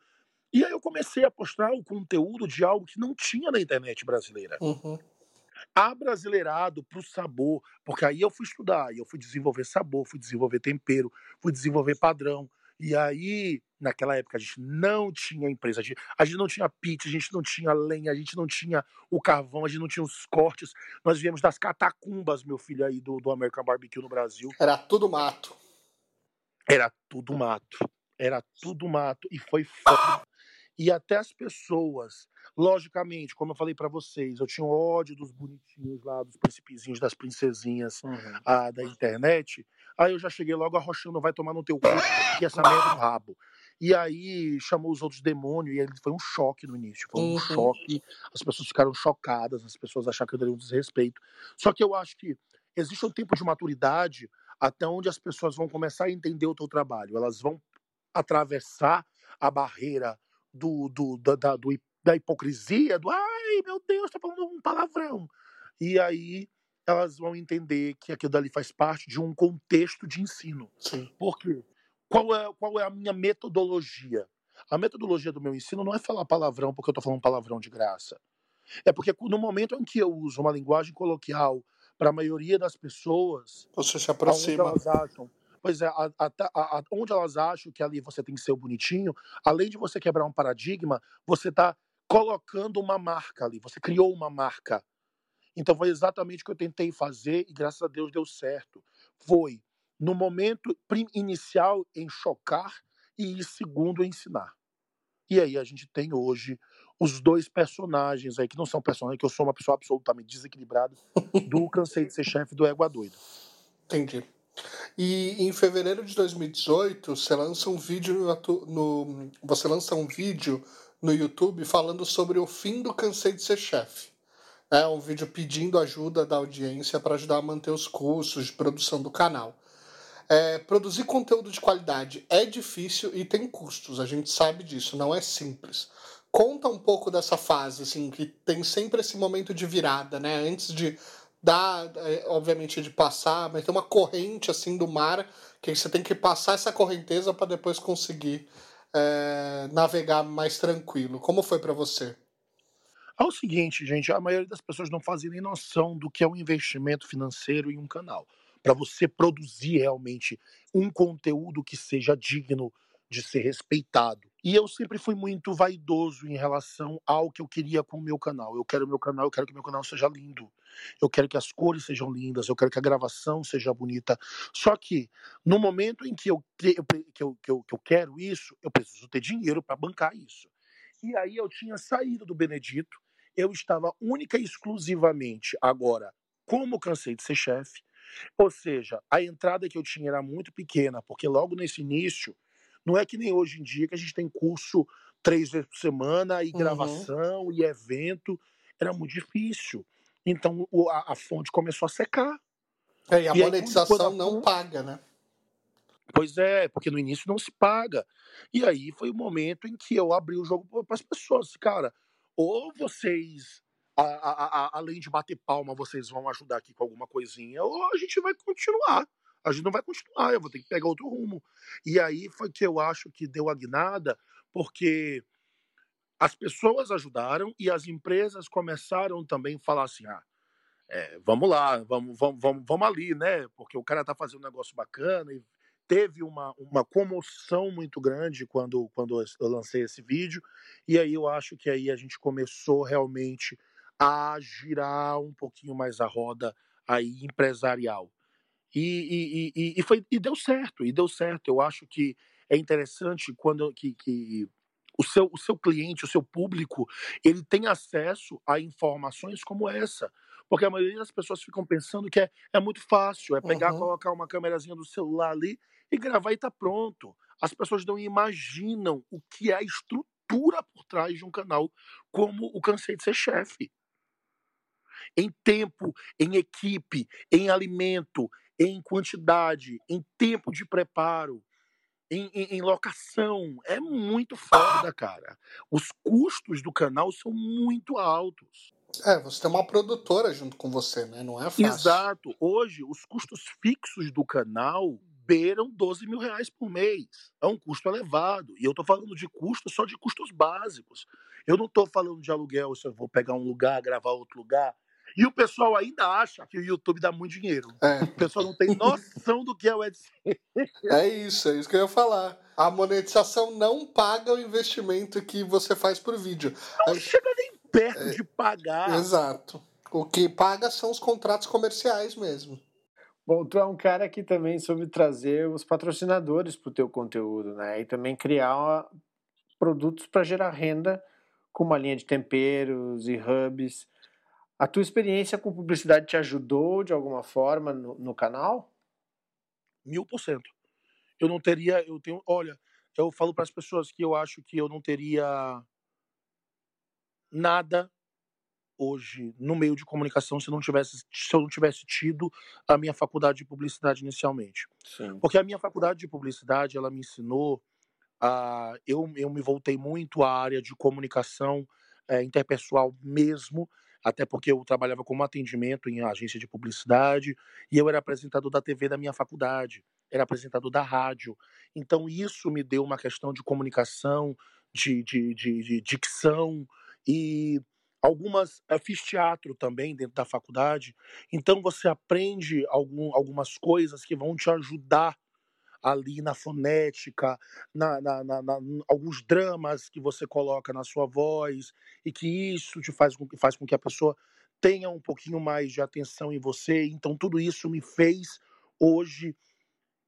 E aí eu comecei a postar o conteúdo de algo que não tinha na internet brasileira. Uhum. Abrasileirado pro sabor, porque aí eu fui estudar, eu fui desenvolver sabor, fui desenvolver tempero, fui desenvolver padrão. E aí, naquela época, a gente não tinha empresa, a gente, a gente não tinha pit, a gente não tinha lenha, a gente não tinha o carvão, a gente não tinha os cortes. Nós viemos das catacumbas, meu filho, aí do, do American Barbecue no Brasil. Era tudo mato. Era tudo mato. Era tudo mato. E foi foda. E até as pessoas, logicamente, como eu falei para vocês, eu tinha ódio dos bonitinhos lá, dos principezinhos, das princesinhas Uhum. ah, da internet. Aí eu já cheguei logo arrochando, vai tomar no teu cu, e essa merda no rabo. E aí chamou os outros demônios, e aí foi um choque no início. Foi um Uhum. choque, as pessoas ficaram chocadas, as pessoas acharam que eu dei um desrespeito. Só que eu acho que existe um tempo de maturidade até onde as pessoas vão começar a entender o teu trabalho. Elas vão atravessar a barreira do, do, da, da, do, da hipocrisia, do ai meu Deus, tá falando um palavrão. E aí elas vão entender que aquilo dali faz parte de um contexto de ensino. Sim. Por quê? Qual é, qual é a minha metodologia? A metodologia do meu ensino não é falar palavrão porque eu tô falando palavrão de graça. É porque no momento em que eu uso uma linguagem coloquial para a maioria das pessoas, Você se aproxima. elas acham. Pois é, a- a- a- onde elas acham que ali você tem que ser o bonitinho, além de você quebrar um paradigma, você está colocando uma marca ali, você criou uma marca. Então foi exatamente o que eu tentei fazer e graças a Deus deu certo. Foi no momento inicial em chocar e segundo em ensinar. E aí a gente tem hoje os dois personagens aí, que não são personagens, que eu sou uma pessoa absolutamente desequilibrada, do Cansei de Ser Chefe do Égua Doida. Entendi. E em fevereiro de 2018, você lança um vídeo no, no- você lança um vídeo no YouTube falando sobre o fim do cansei de ser chefe. É um vídeo pedindo ajuda da audiência para ajudar a manter os custos de produção do canal. É, produzir conteúdo de qualidade é difícil e tem custos, a gente sabe disso, não é simples. Conta um pouco dessa fase, assim, que tem sempre esse momento de virada, né? Antes de dar, é, obviamente, de passar, mas tem uma corrente, assim, do mar, que você tem que passar essa correnteza para depois conseguir é, navegar mais tranquilo. Como foi para você? É o seguinte, gente, a maioria das pessoas não fazem nem noção do que é um investimento financeiro em um canal. Para você produzir realmente um conteúdo que seja digno de ser respeitado. E eu sempre fui muito vaidoso em relação ao que eu queria com o meu canal. Eu quero o meu canal, eu quero que meu canal seja lindo. Eu quero que as cores sejam lindas, eu quero que a gravação seja bonita. Só que no momento em que eu, te- eu que eu, que eu, que eu quero isso, eu preciso ter dinheiro para bancar isso. E aí eu tinha saído do Benedito, eu estava única e exclusivamente agora como cansei de ser chefe. Ou seja, a entrada que eu tinha era muito pequena, porque logo nesse início, não é que nem hoje em dia que a gente tem curso três vezes por semana e Uhum. gravação e evento. Era muito difícil. Então a, a fonte começou a secar. É, e a E aí, monetização quando a não fonte- paga, né? Pois é, porque no início não se paga. E aí foi o momento em que eu abri o jogo para as pessoas. Cara, ou vocês, a- a- a- além de bater palma, vocês vão ajudar aqui com alguma coisinha, ou a gente vai continuar. A gente não vai continuar, eu vou ter que pegar outro rumo. E aí foi que eu acho que deu a guinada, porque as pessoas ajudaram e as empresas começaram também a falar assim: ah, é, vamos lá, vamos, vamos, vamos, vamos ali, né? Porque o cara tá fazendo um negócio bacana e teve uma, uma comoção muito grande quando, quando eu lancei esse vídeo. E aí eu acho que aí a gente começou realmente a girar um pouquinho mais a roda aí empresarial. E, e, e, e, foi, e deu certo, e deu certo. Eu acho que é interessante quando que, que o, seu, o seu cliente, o seu público, ele tem acesso a informações como essa. Porque a maioria das pessoas ficam pensando que é, é muito fácil, é pegar, Uhum. colocar uma câmerazinha do celular ali e gravar e tá pronto. As pessoas não imaginam o que é a estrutura por trás de um canal como o Cansei de Ser Chefe. Em tempo, em equipe, em alimento, em quantidade, em tempo de preparo, em, em- em locação. É muito foda, cara. Os custos do canal são muito altos. É, você tem uma produtora junto com você, né? Não é fácil. Exato. Hoje, os custos fixos do canal beiram 12 mil reais por mês. É um custo elevado. E eu estou falando de custo só de custos básicos. Eu não estou falando de aluguel, se eu vou pegar um lugar, gravar outro lugar. E o pessoal ainda acha que o YouTube dá muito dinheiro. É. O pessoal não tem noção do que é o AdSense. É isso, é isso que eu ia falar. A monetização não paga o investimento que você faz por vídeo. Não Aí... chega nem perto é... de pagar. Exato. O que paga são os contratos comerciais mesmo. Bom, tu é um cara que também soube trazer os patrocinadores para o teu conteúdo, né? E também criar produtos para gerar renda com uma linha de temperos e hubs. A tua experiência com publicidade te ajudou de alguma forma no, no canal? Mil por cento. Eu não teria, eu tenho, olha, eu falo para as pessoas que eu acho que eu não teria nada hoje no meio de comunicação se não tivesse se eu não tivesse tido a minha faculdade de publicidade inicialmente. Sim. Porque a minha faculdade de publicidade ela me ensinou a eu, eu me voltei muito à área de comunicação é, interpessoal mesmo até porque eu trabalhava como atendimento em agência de publicidade e eu era apresentador da TV da minha faculdade, era apresentador da rádio. Então isso me deu uma questão de comunicação, de, de, de, de dicção e algumas eu fiz teatro também dentro da faculdade então você aprende algum, algumas coisas que vão te ajudar ali na fonética, na, na, na, na, alguns dramas que você coloca na sua voz, e que isso te faz, faz com que a pessoa tenha um pouquinho mais de atenção em você. Então, tudo isso me fez hoje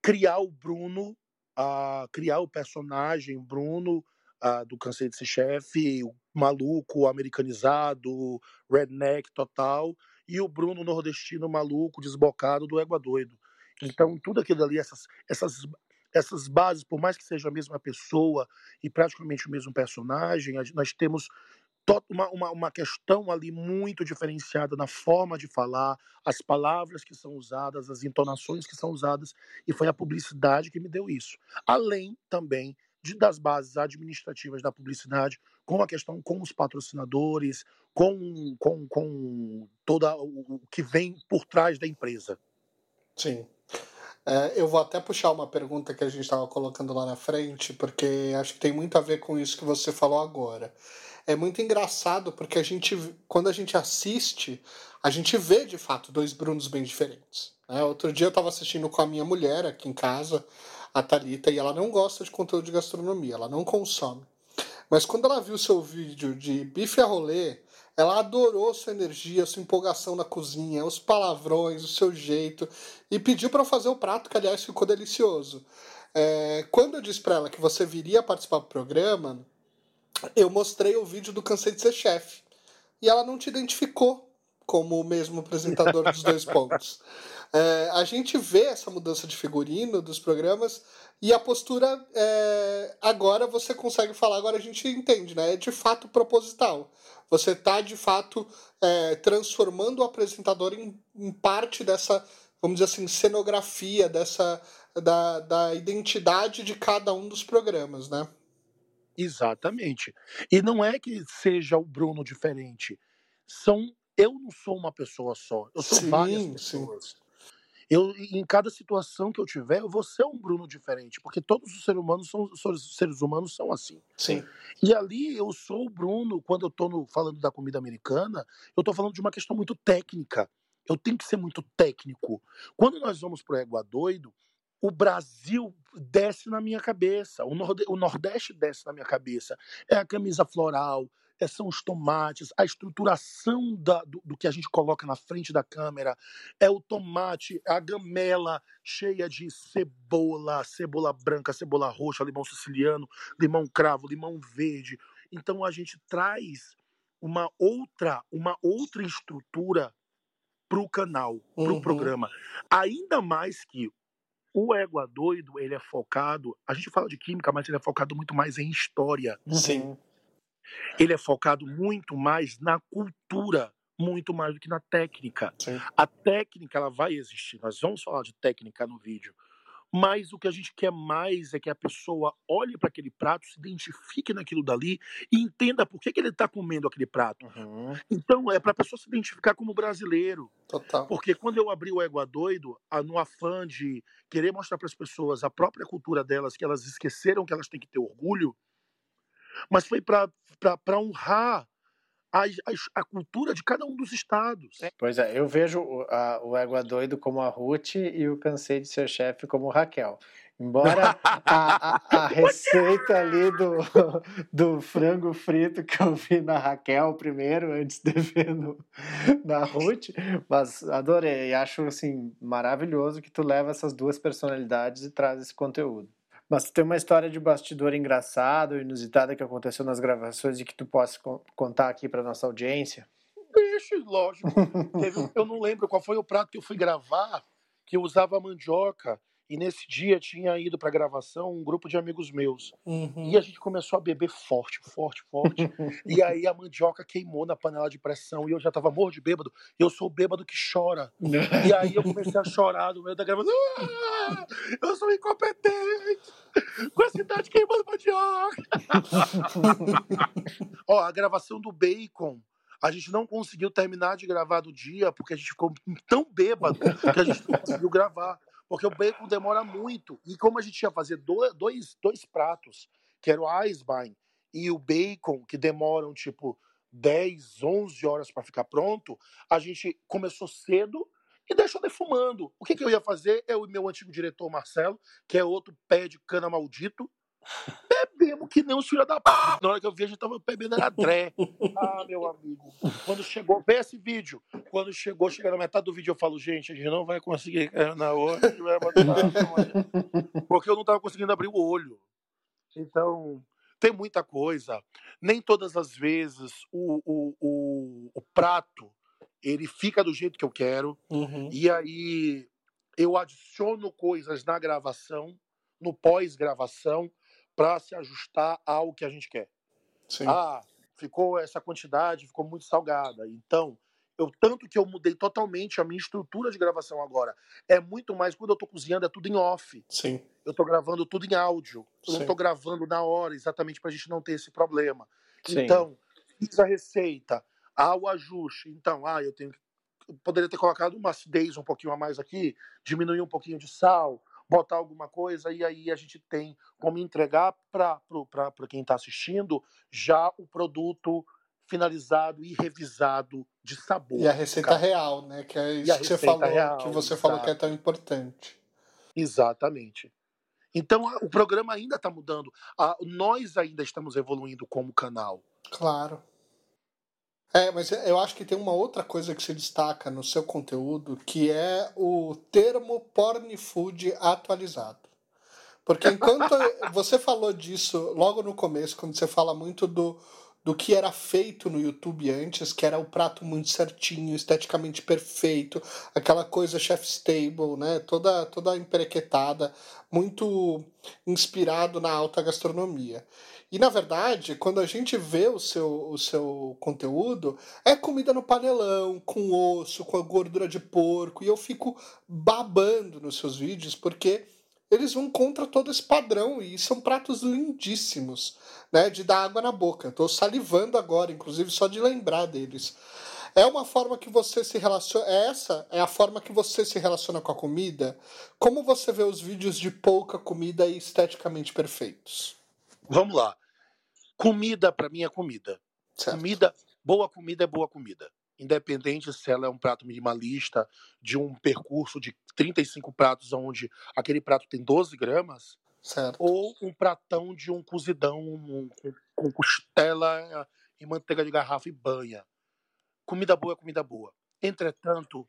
criar o Bruno, uh, criar o personagem Bruno uh, do Cansei de Ser Chefe, o maluco, americanizado, redneck total, e o Bruno nordestino maluco, desbocado do Égua Doido. Então, tudo aquilo ali, essas, essas, essas bases, por mais que seja a mesma pessoa e praticamente o mesmo personagem, nós temos uma, uma, uma questão ali muito diferenciada na forma de falar, as palavras que são usadas, as entonações que são usadas, e foi a publicidade que me deu isso. Além também de, das bases administrativas da publicidade, com a questão com os patrocinadores, com, com, com todo o que vem por trás da empresa. Sim. É, eu vou até puxar uma pergunta que a gente estava colocando lá na frente, porque acho que tem muito a ver com isso que você falou agora. É muito engraçado porque a gente, quando a gente assiste, a gente vê de fato dois Brunos bem diferentes. Né? Outro dia eu estava assistindo com a minha mulher aqui em casa, a Thalita, e ela não gosta de conteúdo de gastronomia, ela não consome. Mas quando ela viu seu vídeo de bife a rolê, ela adorou sua energia, sua empolgação na cozinha, os palavrões, o seu jeito, e pediu para fazer o prato, que aliás ficou delicioso. É, quando eu disse para ela que você viria participar do programa, eu mostrei o vídeo do Cansei de Ser Chefe. E ela não te identificou como o mesmo apresentador dos dois pontos. É, a gente vê essa mudança de figurino dos programas e a postura é, agora você consegue falar, agora a gente entende, né? É de fato proposital. Você está de fato é, transformando o apresentador em, em, parte dessa, vamos dizer assim, cenografia, dessa da, da identidade de cada um dos programas, né? Exatamente. E não é que seja o Bruno diferente. São eu não sou uma pessoa só. Eu sou sim, várias pessoas. Sim. Eu, em cada situação que eu tiver, eu vou ser um Bruno diferente, porque todos os seres humanos são, os seres humanos são assim. Sim. E ali eu sou o Bruno, quando eu estou falando da comida americana, eu estou falando de uma questão muito técnica. Eu tenho que ser muito técnico. Quando nós vamos pro Égua Doido, o Brasil desce na minha cabeça, o, Nord o Nordeste desce na minha cabeça. É a camisa floral, são os tomates, a estruturação da, do, do, que a gente coloca na frente da câmera, é o tomate, a gamela cheia de cebola, cebola branca, cebola roxa, limão siciliano, limão cravo, limão verde. Então a gente traz uma outra, uma outra estrutura para o canal, para o uhum. programa. Ainda mais que o Égua Doido, ele é focado, a gente fala de química, mas ele é focado muito mais em história. Sim. Ele é focado muito mais na cultura, muito mais do que na técnica. Sim. A técnica ela vai existir. Nós vamos falar de técnica no vídeo, mas o que a gente quer mais é que a pessoa olhe para aquele prato, se identifique naquilo dali e entenda por que, que ele está comendo aquele prato. Uhum. Então, é para a pessoa se identificar como brasileiro. Total. Porque quando eu abri o Égua Doido, no afã de querer mostrar para as pessoas a própria cultura delas, que elas esqueceram que elas têm que ter orgulho, mas foi para honrar a, a, a, cultura de cada um dos estados. É. Pois é, eu vejo o, a, o Égua Doido como a Ruth e o Cansei de Ser Chefe como Raquel. Embora a, a, a, receita ali do, do frango frito que eu vi na Raquel primeiro, antes de ver no, na Ruth, mas adorei. Acho assim, maravilhoso que tu leva essas duas personalidades e traz esse conteúdo. Mas tem uma história de bastidor engraçado, inusitada que aconteceu nas gravações e que tu possa contar aqui para nossa audiência? Deixa, lógico. eu não lembro qual foi o prato que eu fui gravar, que eu usava mandioca e nesse dia tinha ido para gravação um grupo de amigos meus. Uhum. E a gente começou a beber forte, forte, forte. e aí a mandioca queimou na panela de pressão e eu já tava morto de bêbado. Eu sou o bêbado que chora. e aí eu comecei a chorar no meio da gravação. Ah, eu sou incompetente! Com a cidade queimando mandioca! Ó, a gravação do Bacon. A gente não conseguiu terminar de gravar do dia porque a gente ficou tão bêbado que a gente não conseguiu gravar porque o bacon demora muito. E como a gente ia fazer dois, dois, pratos, que era o Eisbein e o bacon, que demoram tipo 10, 11 horas para ficar pronto, a gente começou cedo e deixou defumando. O que, que eu ia fazer? Eu e meu antigo diretor Marcelo, que é outro pé de cana maldito, bebemos que nem os filhos da p. Na hora que eu vi, a gente tava bebendo era dré. Ah, meu amigo. Quando chegou, vê esse vídeo. Quando chegou, chega na metade do vídeo, eu falo, gente, a gente não vai conseguir na hoje. Porque eu não tava conseguindo abrir o olho. Então, tem muita coisa. Nem todas as vezes o, o, o, o prato ele fica do jeito que eu quero. Uhum. E aí eu adiciono coisas na gravação, no pós-gravação, para se ajustar ao que a gente quer. Sim. Ah, ficou essa quantidade, ficou muito salgada. Então, eu tanto que eu mudei totalmente a minha estrutura de gravação agora. É muito mais quando eu estou cozinhando, é tudo em off. Sim. Eu estou gravando tudo em áudio. Eu Sim. não estou gravando na hora, exatamente para a gente não ter esse problema. Sim. Então, fiz a receita, há o ajuste. Então, ah, eu tenho eu poderia ter colocado uma acidez um pouquinho a mais aqui, diminuir um pouquinho de sal, botar alguma coisa e aí a gente tem como entregar para quem está assistindo já o produto finalizado e revisado de sabor. E a receita cara. real, né? Que é isso que você, falou, real, que você falou que é tão importante. Exatamente. Então o programa ainda está mudando. nós ainda estamos evoluindo como canal. Claro. É, mas eu acho que tem uma outra coisa que se destaca no seu conteúdo, que é o termo porn food atualizado. Porque enquanto você falou disso logo no começo, quando você fala muito do, do que era feito no YouTube antes, que era o prato muito certinho, esteticamente perfeito, aquela coisa chef's table, né? Toda toda emperequetada, muito inspirado na alta gastronomia. E na verdade, quando a gente vê o seu, o seu conteúdo, é comida no panelão, com osso, com a gordura de porco, e eu fico babando nos seus vídeos porque eles vão contra todo esse padrão e são pratos lindíssimos, né, de dar água na boca. Estou salivando agora, inclusive só de lembrar deles. É uma forma que você se relaciona. É essa é a forma que você se relaciona com a comida. Como você vê os vídeos de pouca comida e esteticamente perfeitos? Vamos lá. Comida, para mim, é comida. Certo. Comida, boa comida é boa comida. Independente se ela é um prato minimalista, de um percurso de 35 pratos, onde aquele prato tem 12 gramas, certo. ou um pratão de um cozidão um, com costela e manteiga de garrafa e banha. Comida boa é comida boa. Entretanto,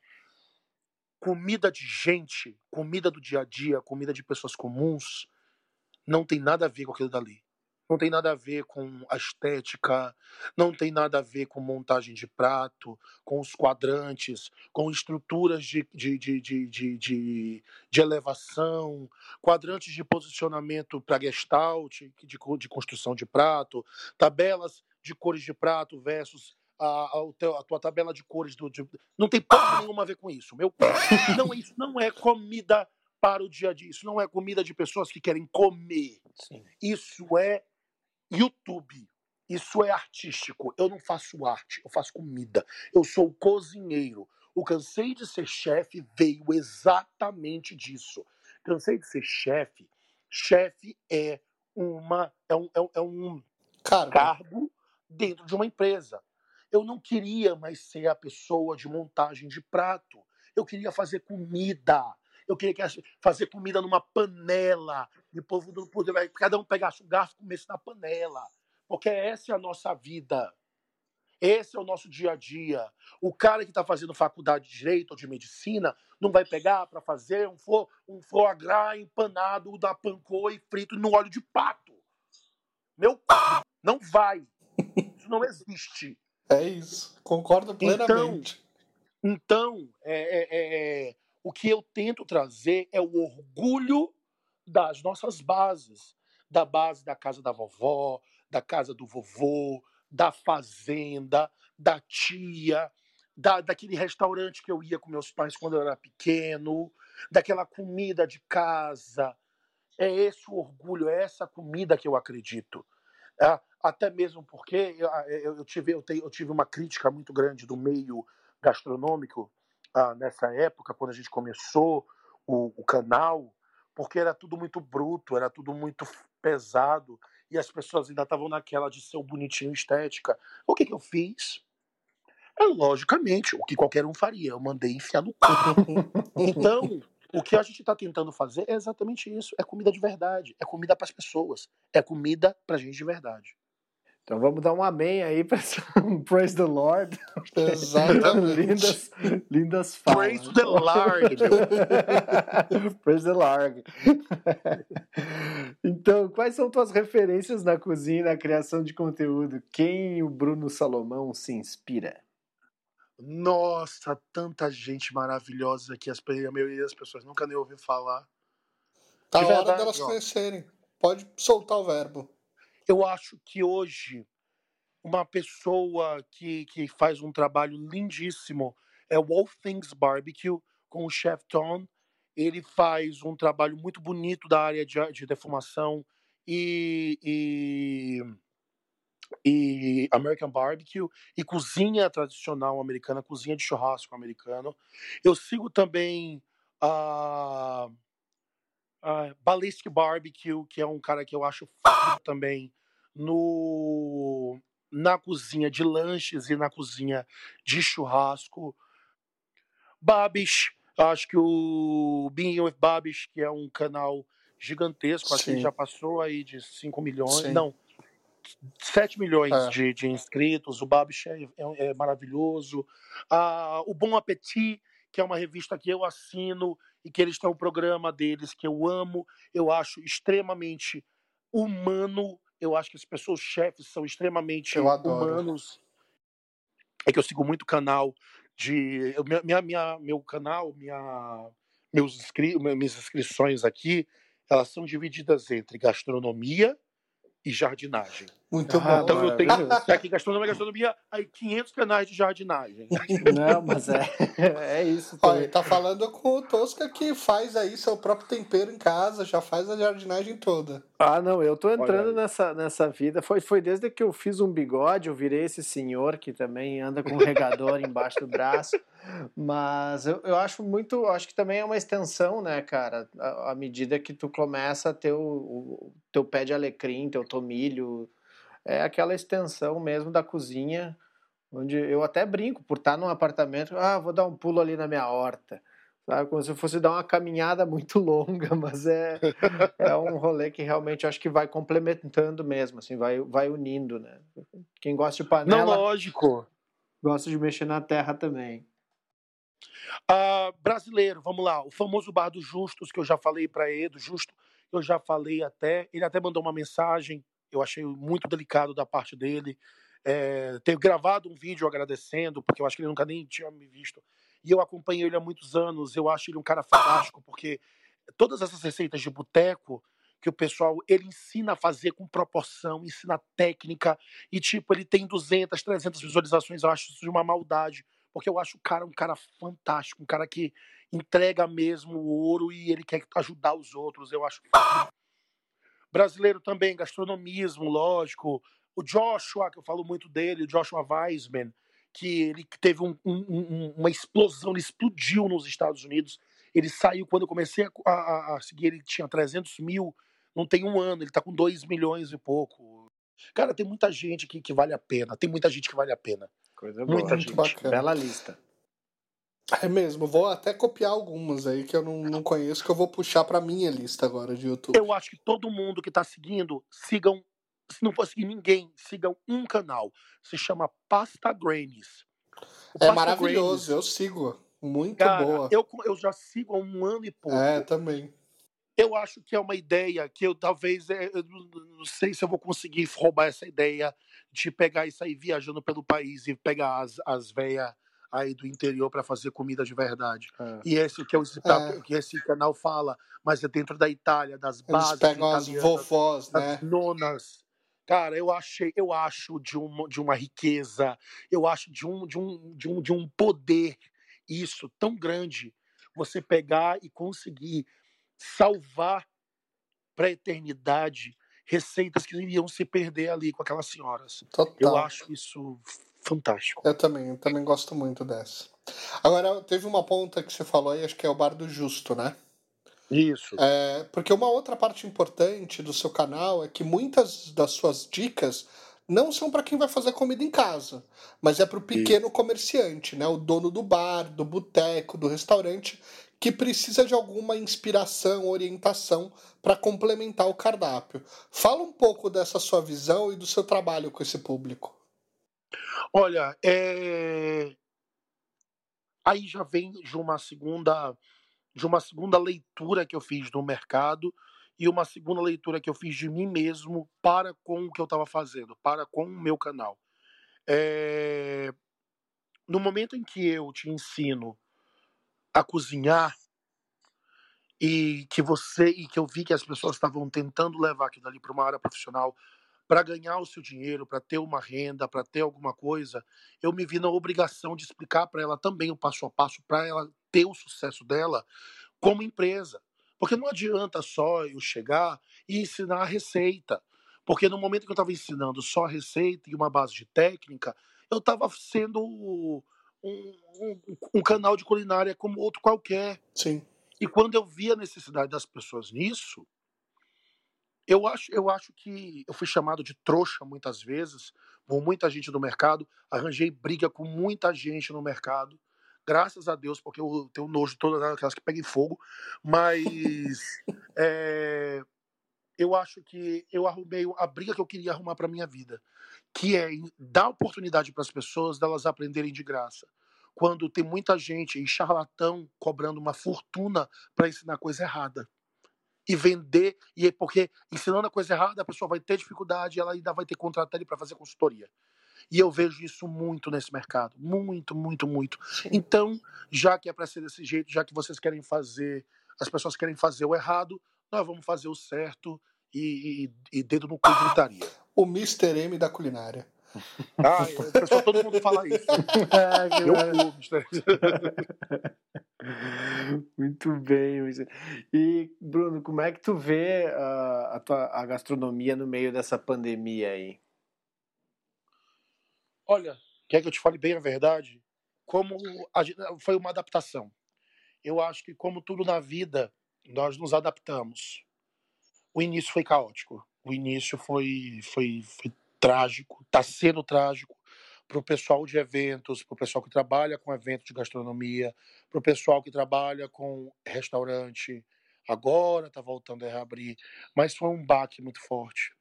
comida de gente, comida do dia a dia, comida de pessoas comuns, não tem nada a ver com aquilo dali não tem nada a ver com a estética, não tem nada a ver com montagem de prato, com os quadrantes, com estruturas de, de, de, de, de, elevação, quadrantes de posicionamento para gestalt, de, de construção de prato, tabelas de cores de prato versus a, a, a, tua tabela de cores do. De, não tem porra nenhuma a ver com isso. Meu, não, isso não é comida para o dia a dia. Isso não é comida de pessoas que querem comer. Sim. Isso é YouTube. Isso é artístico. Eu não faço arte, eu faço comida. Eu sou cozinheiro. O Cansei de Ser Chefe veio exatamente disso. Cansei de Ser Chefe. Chefe é uma é um, é um, é um Cargo. cargo dentro de uma empresa. Eu não queria mais ser a pessoa de montagem de prato. Eu queria fazer comida. Eu queria que fazer comida numa panela. E o povo do poder, cada um pegasse um garfo e comesse na panela. Porque essa é a nossa vida. Esse é o nosso dia a dia. O cara que está fazendo faculdade de direito ou de medicina não vai pegar para fazer um, fo, um foie gras empanado da pancô e frito no óleo de pato. Meu c... não vai. Isso não existe. É isso. Concordo plenamente. Então, é, é, é, é, o que eu tento trazer é o orgulho das nossas bases. Da base da casa da vovó, da casa do vovô, da fazenda, da tia, da, daquele restaurante que eu ia com meus pais quando eu era pequeno, daquela comida de casa. É esse o orgulho, é essa comida que eu acredito. Ah, até mesmo porque eu, eu- tive, eu, tenho- eu tive uma crítica muito grande do meio gastronômico ah, nessa época, quando a gente começou o, o canal, porque era tudo muito bruto, era tudo muito pesado, e as pessoas ainda estavam naquela de ser o bonitinho estética. O que, que eu fiz? É, logicamente, o que qualquer um faria, eu mandei enfiar no cu. Então, o que a gente está tentando fazer é exatamente isso: é comida de verdade, é comida para as pessoas, é comida para gente de verdade. Então vamos dar um amém aí para Praise the Lord. Exatamente. lindas, lindas falas. Praise the Lord. Praise the Lord. então, quais são tuas referências na cozinha e na criação de conteúdo? Quem o Bruno Salomão se inspira? Nossa, tanta gente maravilhosa que as, a maioria das pessoas nunca nem ouviu falar. Tá De hora delas ó. conhecerem. Pode soltar o verbo. Eu acho que hoje uma pessoa que, que faz um trabalho lindíssimo é o All Things Barbecue com o Chef Tom. Ele faz um trabalho muito bonito da área de, de defumação e, e, e American Barbecue e cozinha tradicional americana, cozinha de churrasco americano. Eu sigo também a a Ballistic Barbecue, que é um cara que eu acho foda também no na cozinha de lanches e na cozinha de churrasco. Babish, acho que o Being with Babish, que é um canal gigantesco, acho que ele Sim. já passou aí de 5 milhões, Sim. não, 7 milhões É. de, de inscritos. O Babish é, é- é maravilhoso. Ah, o Bom Appetit, que é uma revista que eu assino e que eles têm um programa deles que eu amo, eu acho extremamente humano. Eu acho que as pessoas chefes são extremamente humanos. É que eu sigo muito canal de eu- minha, minha- meu canal, minha meus inscri, minhas inscrições aqui, elas são divididas entre gastronomia e jardinagem. Muito Ah, bom. Então eu tenho tá aqui gastronomia, gastronomia, aí 500 canais de jardinagem. Não, mas é, é isso Olha, tá falando com o Tosca que faz aí seu próprio tempero em casa, já faz a jardinagem toda. Ah, não, eu tô entrando nessa, nessa vida. Foi, foi desde que eu fiz um bigode, eu virei esse senhor que também anda com um regador embaixo do braço. Mas eu, eu acho muito, acho que também é uma extensão, né, cara? À à medida que tu começa a ter o, o teu pé de alecrim, teu tomilho, é aquela extensão mesmo da cozinha, onde eu até brinco por estar num apartamento, ah, vou dar um pulo ali na minha horta. Sabe, como se fosse dar uma caminhada muito longa, mas é, é um rolê que realmente eu acho que vai complementando mesmo, assim, vai, vai unindo, né? Quem gosta de Não, panela, lógico. gosta de mexer na terra também. Ah, brasileiro, vamos lá. O famoso bar do Justus, que eu já falei para ele, do Justo, eu já falei até. Ele até mandou uma mensagem, eu achei muito delicado da parte dele. É, ter gravado um vídeo agradecendo, porque eu acho que ele nunca nem tinha me visto. E eu acompanhei ele há muitos anos. Eu acho ele um cara fantástico, porque todas essas receitas de boteco que o pessoal ele ensina a fazer com proporção, ensina técnica e tipo ele tem 200, 300 visualizações. Eu acho isso de uma maldade porque eu acho o cara um cara fantástico, um cara que entrega mesmo o ouro e ele quer ajudar os outros. Eu acho. Brasileiro também, gastronomismo, lógico. O Joshua, que eu falo muito dele, o Joshua Weisman, que ele teve um, um, uma explosão, ele explodiu nos Estados Unidos. Ele saiu, quando eu comecei a, a, a seguir, ele tinha 300 mil, não tem um ano, ele está com 2 milhões e pouco. Cara, tem muita gente que, que vale a pena, tem muita gente que vale a pena. Coisa boa. Muita gente. Bacana. Bela lista. É mesmo, vou até copiar algumas aí que eu não, não conheço, que eu vou puxar pra minha lista agora de YouTube. Eu acho que todo mundo que tá seguindo, sigam, se não for seguir ninguém, sigam um canal. Se chama Pasta Grains. é maravilhoso, eu sigo. Muito cara, boa. Eu, eu já sigo há um ano e pouco. É, também. Eu acho que é uma ideia que eu talvez, é, eu não sei se eu vou conseguir roubar essa ideia de pegar isso aí viajando pelo país e pegar as, as veias aí do interior para fazer comida de verdade. É. E esse que, é o, é. que esse canal fala, mas é dentro da Itália, das Eles bases pegam as vovós, né? As nonas. Cara, eu achei, eu acho de uma, de uma riqueza, eu acho de um, de um, de um, de um poder isso tão grande, você pegar e conseguir salvar para a eternidade receitas que iriam se perder ali com aquelas senhoras. Total. Eu acho isso fantástico. Eu também, eu também gosto muito dessa. Agora, teve uma ponta que você falou aí, acho que é o Bar do Justo, né? Isso. É, porque uma outra parte importante do seu canal é que muitas das suas dicas não são para quem vai fazer comida em casa, mas é para o pequeno Isso. comerciante, né? O dono do bar, do boteco, do restaurante, que precisa de alguma inspiração, orientação para complementar o cardápio. Fala um pouco dessa sua visão e do seu trabalho com esse público. Olha, é... aí já vem de uma segunda de uma segunda leitura que eu fiz do mercado e uma segunda leitura que eu fiz de mim mesmo para com o que eu estava fazendo, para com o meu canal. É... No momento em que eu te ensino a cozinhar e que você e que eu vi que as pessoas estavam tentando levar aquilo ali para uma área profissional para ganhar o seu dinheiro, para ter uma renda, para ter alguma coisa, eu me vi na obrigação de explicar para ela também o passo a passo para ela ter o sucesso dela como empresa. Porque não adianta só eu chegar e ensinar a receita. Porque no momento que eu estava ensinando só a receita e uma base de técnica, eu estava sendo um, um, um, canal de culinária como outro qualquer. Sim. E quando eu vi a necessidade das pessoas nisso, eu acho, eu acho que eu fui chamado de trouxa muitas vezes, por muita gente do mercado, arranjei briga com muita gente no mercado, graças a Deus, porque eu tenho nojo de todas aquelas que pegam fogo, mas é, eu acho que eu arrumei a briga que eu queria arrumar para minha vida, que é dar oportunidade para as pessoas delas aprenderem de graça. Quando tem muita gente e charlatão cobrando uma fortuna para ensinar coisa errada e vender, e é porque ensinando a coisa errada, a pessoa vai ter dificuldade e ela ainda vai ter que contratar ele para fazer consultoria. E eu vejo isso muito nesse mercado. Muito, muito, muito. Sim. Então, já que é para ser desse jeito, já que vocês querem fazer, as pessoas querem fazer o errado, nós vamos fazer o certo e, e, e dedo no cu gritaria. O Mr. M da culinária. Ah, pessoal, todo mundo fala isso. É, eu Muito bem. E, Bruno, como é que tu vê a, a, tua, a gastronomia no meio dessa pandemia aí? Olha, quer que eu te fale bem a verdade? Como a, foi uma adaptação. Eu acho que, como tudo na vida, nós nos adaptamos. O início foi caótico. O início foi, foi, foi trágico, está sendo trágico para o pessoal de eventos, para o pessoal que trabalha com eventos de gastronomia, para o pessoal que trabalha com restaurante. Agora está voltando a reabrir, mas foi um baque muito forte.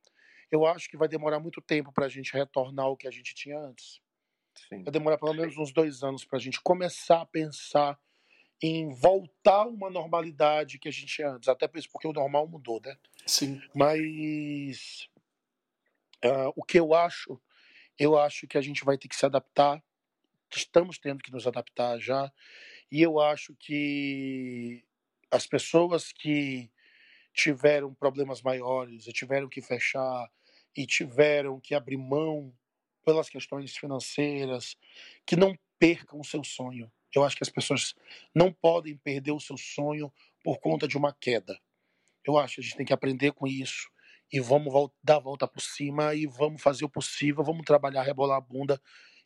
Eu acho que vai demorar muito tempo para a gente retornar ao que a gente tinha antes. Sim. Vai demorar pelo menos uns dois anos para a gente começar a pensar em voltar a uma normalidade que a gente tinha antes. Até porque o normal mudou, né? Sim. Mas Uh, o que eu acho, eu acho que a gente vai ter que se adaptar, estamos tendo que nos adaptar já, e eu acho que as pessoas que tiveram problemas maiores e tiveram que fechar e tiveram que abrir mão pelas questões financeiras, que não percam o seu sonho. Eu acho que as pessoas não podem perder o seu sonho por conta de uma queda. Eu acho que a gente tem que aprender com isso e vamos dar a volta por cima e vamos fazer o possível, vamos trabalhar, rebolar a bunda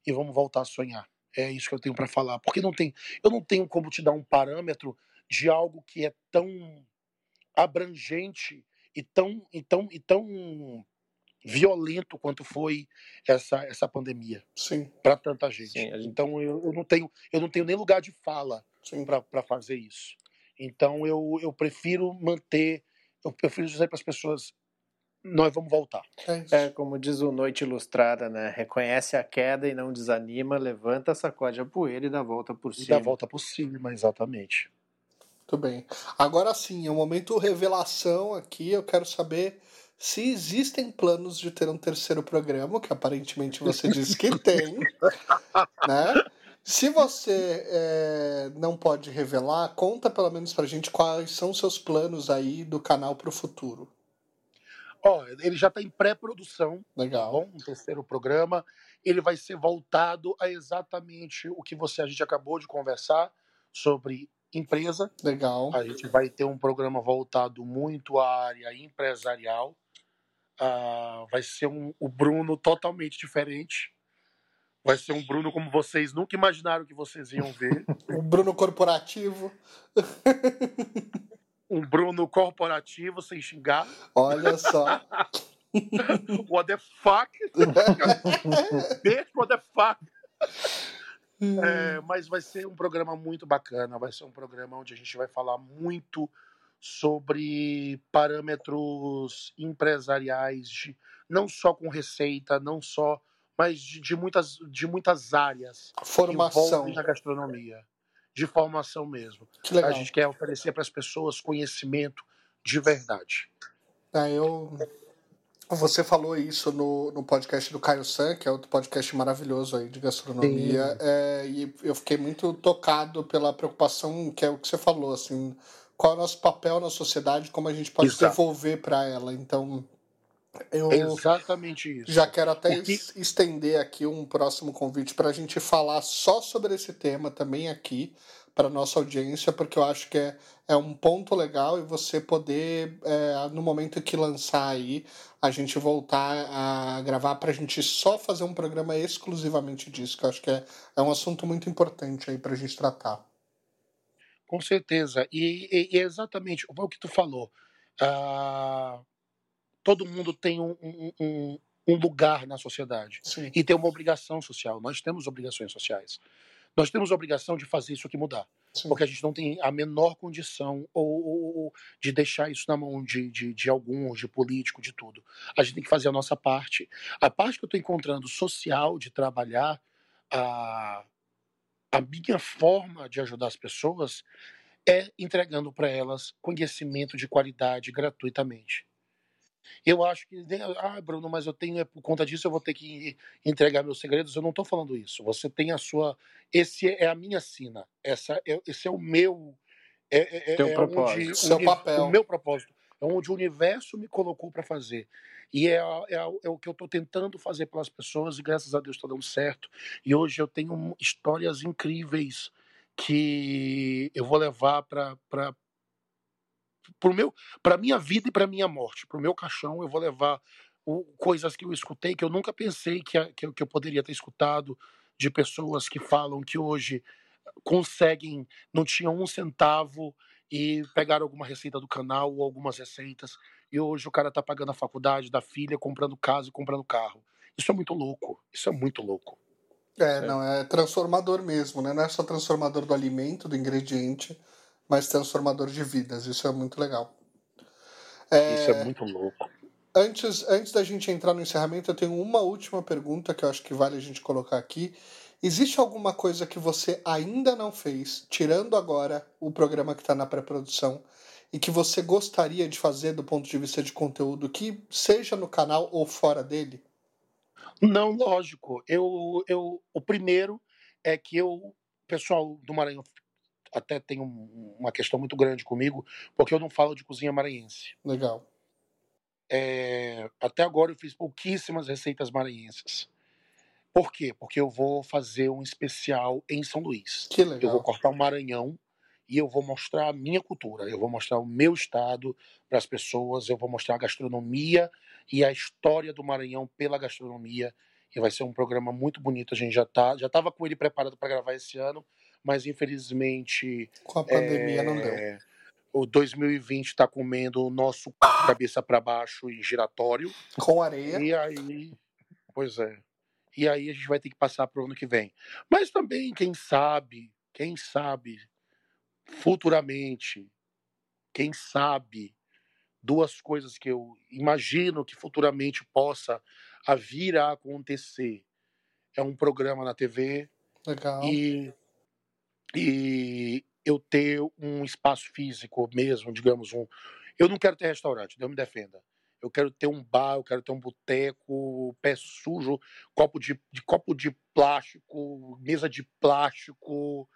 e vamos voltar a sonhar. É isso que eu tenho para falar, porque não tem, eu não tenho como te dar um parâmetro de algo que é tão abrangente e tão, e tão, e tão violento quanto foi essa, essa pandemia para tanta gente. Sim, gente. Então eu, eu, não tenho eu não tenho nem lugar de fala para fazer isso. Então eu, eu prefiro manter, eu prefiro dizer para as pessoas nós vamos voltar. É, é, como diz o Noite Ilustrada, né? Reconhece a queda e não desanima, levanta, sacode a poeira e dá a volta por cima. E dá a volta por cima, exatamente. Muito bem. Agora sim, é um momento revelação aqui. Eu quero saber se existem planos de ter um terceiro programa, que aparentemente você disse que tem, né? Se você é, não pode revelar, conta pelo menos pra gente quais são seus planos aí do canal para o futuro. Ó, ele já está em pré-produção. Legal. Tá bom, um terceiro programa. Ele vai ser voltado a exatamente o que você a gente acabou de conversar sobre empresa. Legal. A gente vai ter um programa voltado muito à área empresarial. Uh, vai ser um, o Bruno totalmente diferente. Vai ser um Bruno como vocês nunca imaginaram que vocês iam ver. um Bruno corporativo. um Bruno corporativo sem xingar. Olha só. what the fuck? Bitch, what the fuck? É, mas vai ser um programa muito bacana. Vai ser um programa onde a gente vai falar muito sobre parâmetros empresariais, de, não só com receita, não só, mas de, de muitas, de muitas áreas Formação. na gastronomia de formação mesmo. A gente quer oferecer para as pessoas conhecimento de verdade. É, eu... Você falou isso no, no podcast do Caio San, que é outro podcast maravilhoso aí de gastronomia, é, e eu fiquei muito tocado pela preocupação que é o que você falou, assim, qual é o nosso papel na sociedade, como a gente pode Exato. devolver para ela. Então, eu Exatamente isso. Já quero até que... estender aqui um próximo convite para a gente falar só sobre esse tema também aqui para nossa audiência, porque eu acho que é, é um ponto legal e você poder, é, no momento que lançar aí, a gente voltar a gravar para a gente só fazer um programa exclusivamente disso, que eu acho que é, é um assunto muito importante aí para a gente tratar. Com certeza. E, e, e exatamente o que tu falou. Uh todo mundo tem um, um, um lugar na sociedade Sim. e tem uma obrigação social. Nós temos obrigações sociais. Nós temos a obrigação de fazer isso aqui mudar. Sim. Porque a gente não tem a menor condição ou, ou, ou de deixar isso na mão de, de, de, alguns, de político, de tudo. A gente tem que fazer a nossa parte. A parte que eu estou encontrando social de trabalhar, a, a minha forma de ajudar as pessoas é entregando para elas conhecimento de qualidade gratuitamente. Eu acho que, ah, Bruno, mas eu tenho, é por conta disso, eu vou ter que entregar meus segredos. Eu não estou falando isso. Você tem a sua. Esse é a minha sina. Essa é, esse é o meu. É, é, Teu é propósito. Onde, Seu onde, papel. O meu propósito. É onde o universo me colocou para fazer. E é, é, é, o que eu estou tentando fazer pelas pessoas, e graças a Deus está dando certo. E hoje eu tenho histórias incríveis que eu vou levar para para minha vida e para minha morte, para o meu caixão, eu vou levar o, coisas que eu escutei que eu nunca pensei que, que, que eu poderia ter escutado de pessoas que falam que hoje conseguem, não tinham um centavo e pegaram alguma receita do canal ou algumas receitas e hoje o cara está pagando a faculdade da filha, comprando casa e comprando carro. Isso é muito louco. Isso é muito louco. É, não, é transformador mesmo, né? Não é só transformador do alimento, do ingrediente, mas transformador de vidas. Isso é muito legal. É... Isso é muito louco. Antes, antes da gente entrar no encerramento, eu tenho uma última pergunta que eu acho que vale a gente colocar aqui. Existe alguma coisa que você ainda não fez, tirando agora o programa que está na pré-produção, e que você gostaria de fazer do ponto de vista de conteúdo, que seja no canal ou fora dele? Não, lógico. Eu, eu, o primeiro é que eu, pessoal do Maranhão até tem um, uma questão muito grande comigo, porque eu não falo de cozinha maranhense. Legal. É, até agora eu fiz pouquíssimas receitas maranhenses. Por quê? Porque eu vou fazer um especial em São Luís. Que legal. Eu vou cortar o Maranhão e eu vou mostrar a minha cultura, eu vou mostrar o meu estado para as pessoas, eu vou mostrar a gastronomia e a história do Maranhão pela gastronomia. E vai ser um programa muito bonito. A gente já tá, já estava com ele preparado para gravar esse ano, mas infelizmente com a pandemia é, não deu. É, o 2020 está comendo o nosso cabeça para baixo e giratório. Com areia. E aí, pois é. E aí a gente vai ter que passar para o ano que vem. Mas também, quem sabe, quem sabe, futuramente, quem sabe, duas coisas que eu imagino que futuramente possa vir a acontecer. É um programa na TV. Legal. E, e eu ter um espaço físico mesmo, digamos, um. Eu não quero ter restaurante, Deus me defenda. Eu quero ter um bar, eu quero ter um boteco, pé sujo, copo de, de copo de plástico, mesa de plástico,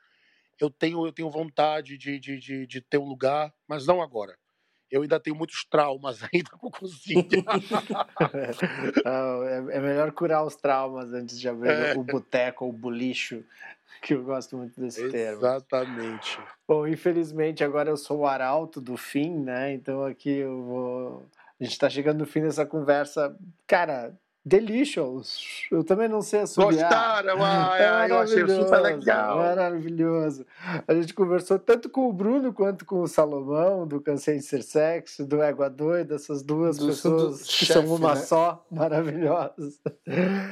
eu tenho, eu tenho vontade de, de, de, de ter um lugar, mas não agora. Eu ainda tenho muitos traumas ainda com cozinha. é, é melhor curar os traumas antes de abrir é. o boteco ou o bolicho, que eu gosto muito desse Exatamente. termo. Exatamente. Bom, infelizmente agora eu sou o arauto do fim, né? Então aqui eu vou. A gente está chegando no fim dessa conversa. Cara, Delicious. Eu também não sei assobiar. Gostaram? Ah, é eu achei super legal. Maravilhoso. A gente conversou tanto com o Bruno quanto com o Salomão, do Cansei de Ser Sexo, do Égua Doida, essas duas do, pessoas do que chefe, são uma né? só, maravilhosas.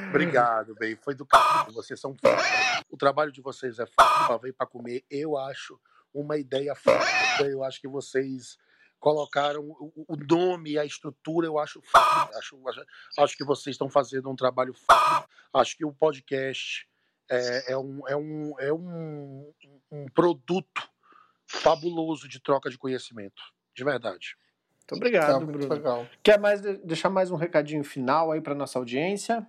Obrigado, bem. Foi do caralho. Vocês são foda. O trabalho de vocês é foda para ver para comer. Eu acho uma ideia foda. Eu acho que vocês colocaram o, nome e a estrutura, eu acho, acho, acho que vocês estão fazendo um trabalho Acho que o podcast é, é, um, é, um, é um, um produto fabuloso de troca de conhecimento, de verdade. Muito obrigado, tá, Bruno. Legal. Quer mais deixar mais um recadinho final aí para nossa audiência?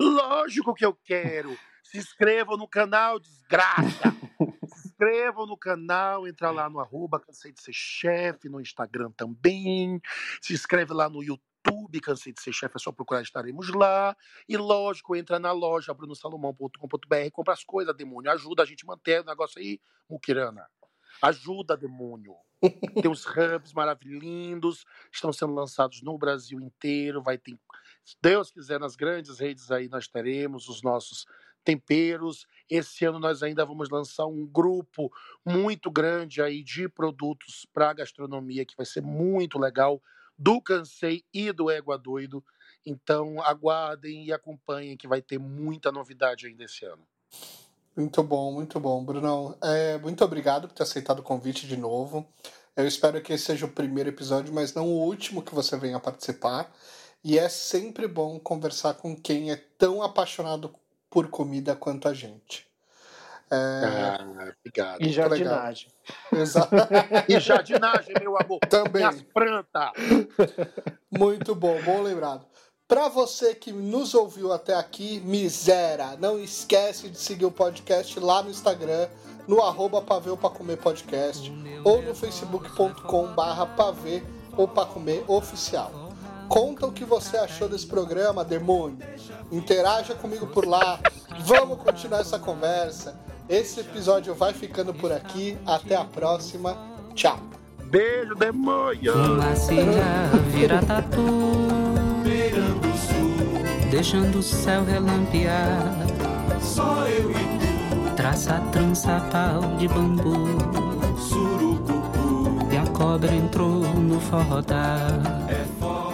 Lógico que eu quero. Se inscrevam no canal, desgraça. Inscrevam no canal, entra lá no arroba Cansei de Ser Chefe, no Instagram também. Se inscreve lá no YouTube, Cansei de Ser Chefe, é só procurar, estaremos lá. E lógico, entra na loja brunosalomão.com.br, compra as coisas, demônio. Ajuda a gente a manter o negócio aí, Mukirana. Ajuda, demônio. Tem uns hubs maravilhosos, estão sendo lançados no Brasil inteiro. Vai ter, se Deus quiser, nas grandes redes aí nós teremos os nossos temperos. Esse ano nós ainda vamos lançar um grupo muito grande aí de produtos para gastronomia que vai ser muito legal do Cansei e do Égua Doido. Então aguardem e acompanhem que vai ter muita novidade ainda esse ano. Muito bom, muito bom, Brunão. É, muito obrigado por ter aceitado o convite de novo. Eu espero que esse seja o primeiro episódio, mas não o último que você venha participar. E é sempre bom conversar com quem é tão apaixonado por comida quanto a gente. É... Ah, obrigado. E jardinagem. Exato. e jardinagem, meu amor. Também. Minhas plantas. Muito bom, bom lembrado. Para você que nos ouviu até aqui, misera, não esquece de seguir o podcast lá no Instagram, no arroba pavê pra comer podcast, ou no facebook.com barra pavê ou pra comer oficial. Conta o que você achou desse programa, demônio. Interaja comigo por lá. Vamos continuar essa conversa. Esse episódio vai ficando por aqui. Até a próxima. Tchau. Beijo, demônio. Fumaceira vira tatu. Deixando o céu relampear. Só eu e tu. Traça trança pau de bambu. Surucucu. E a cobra entrou no forró É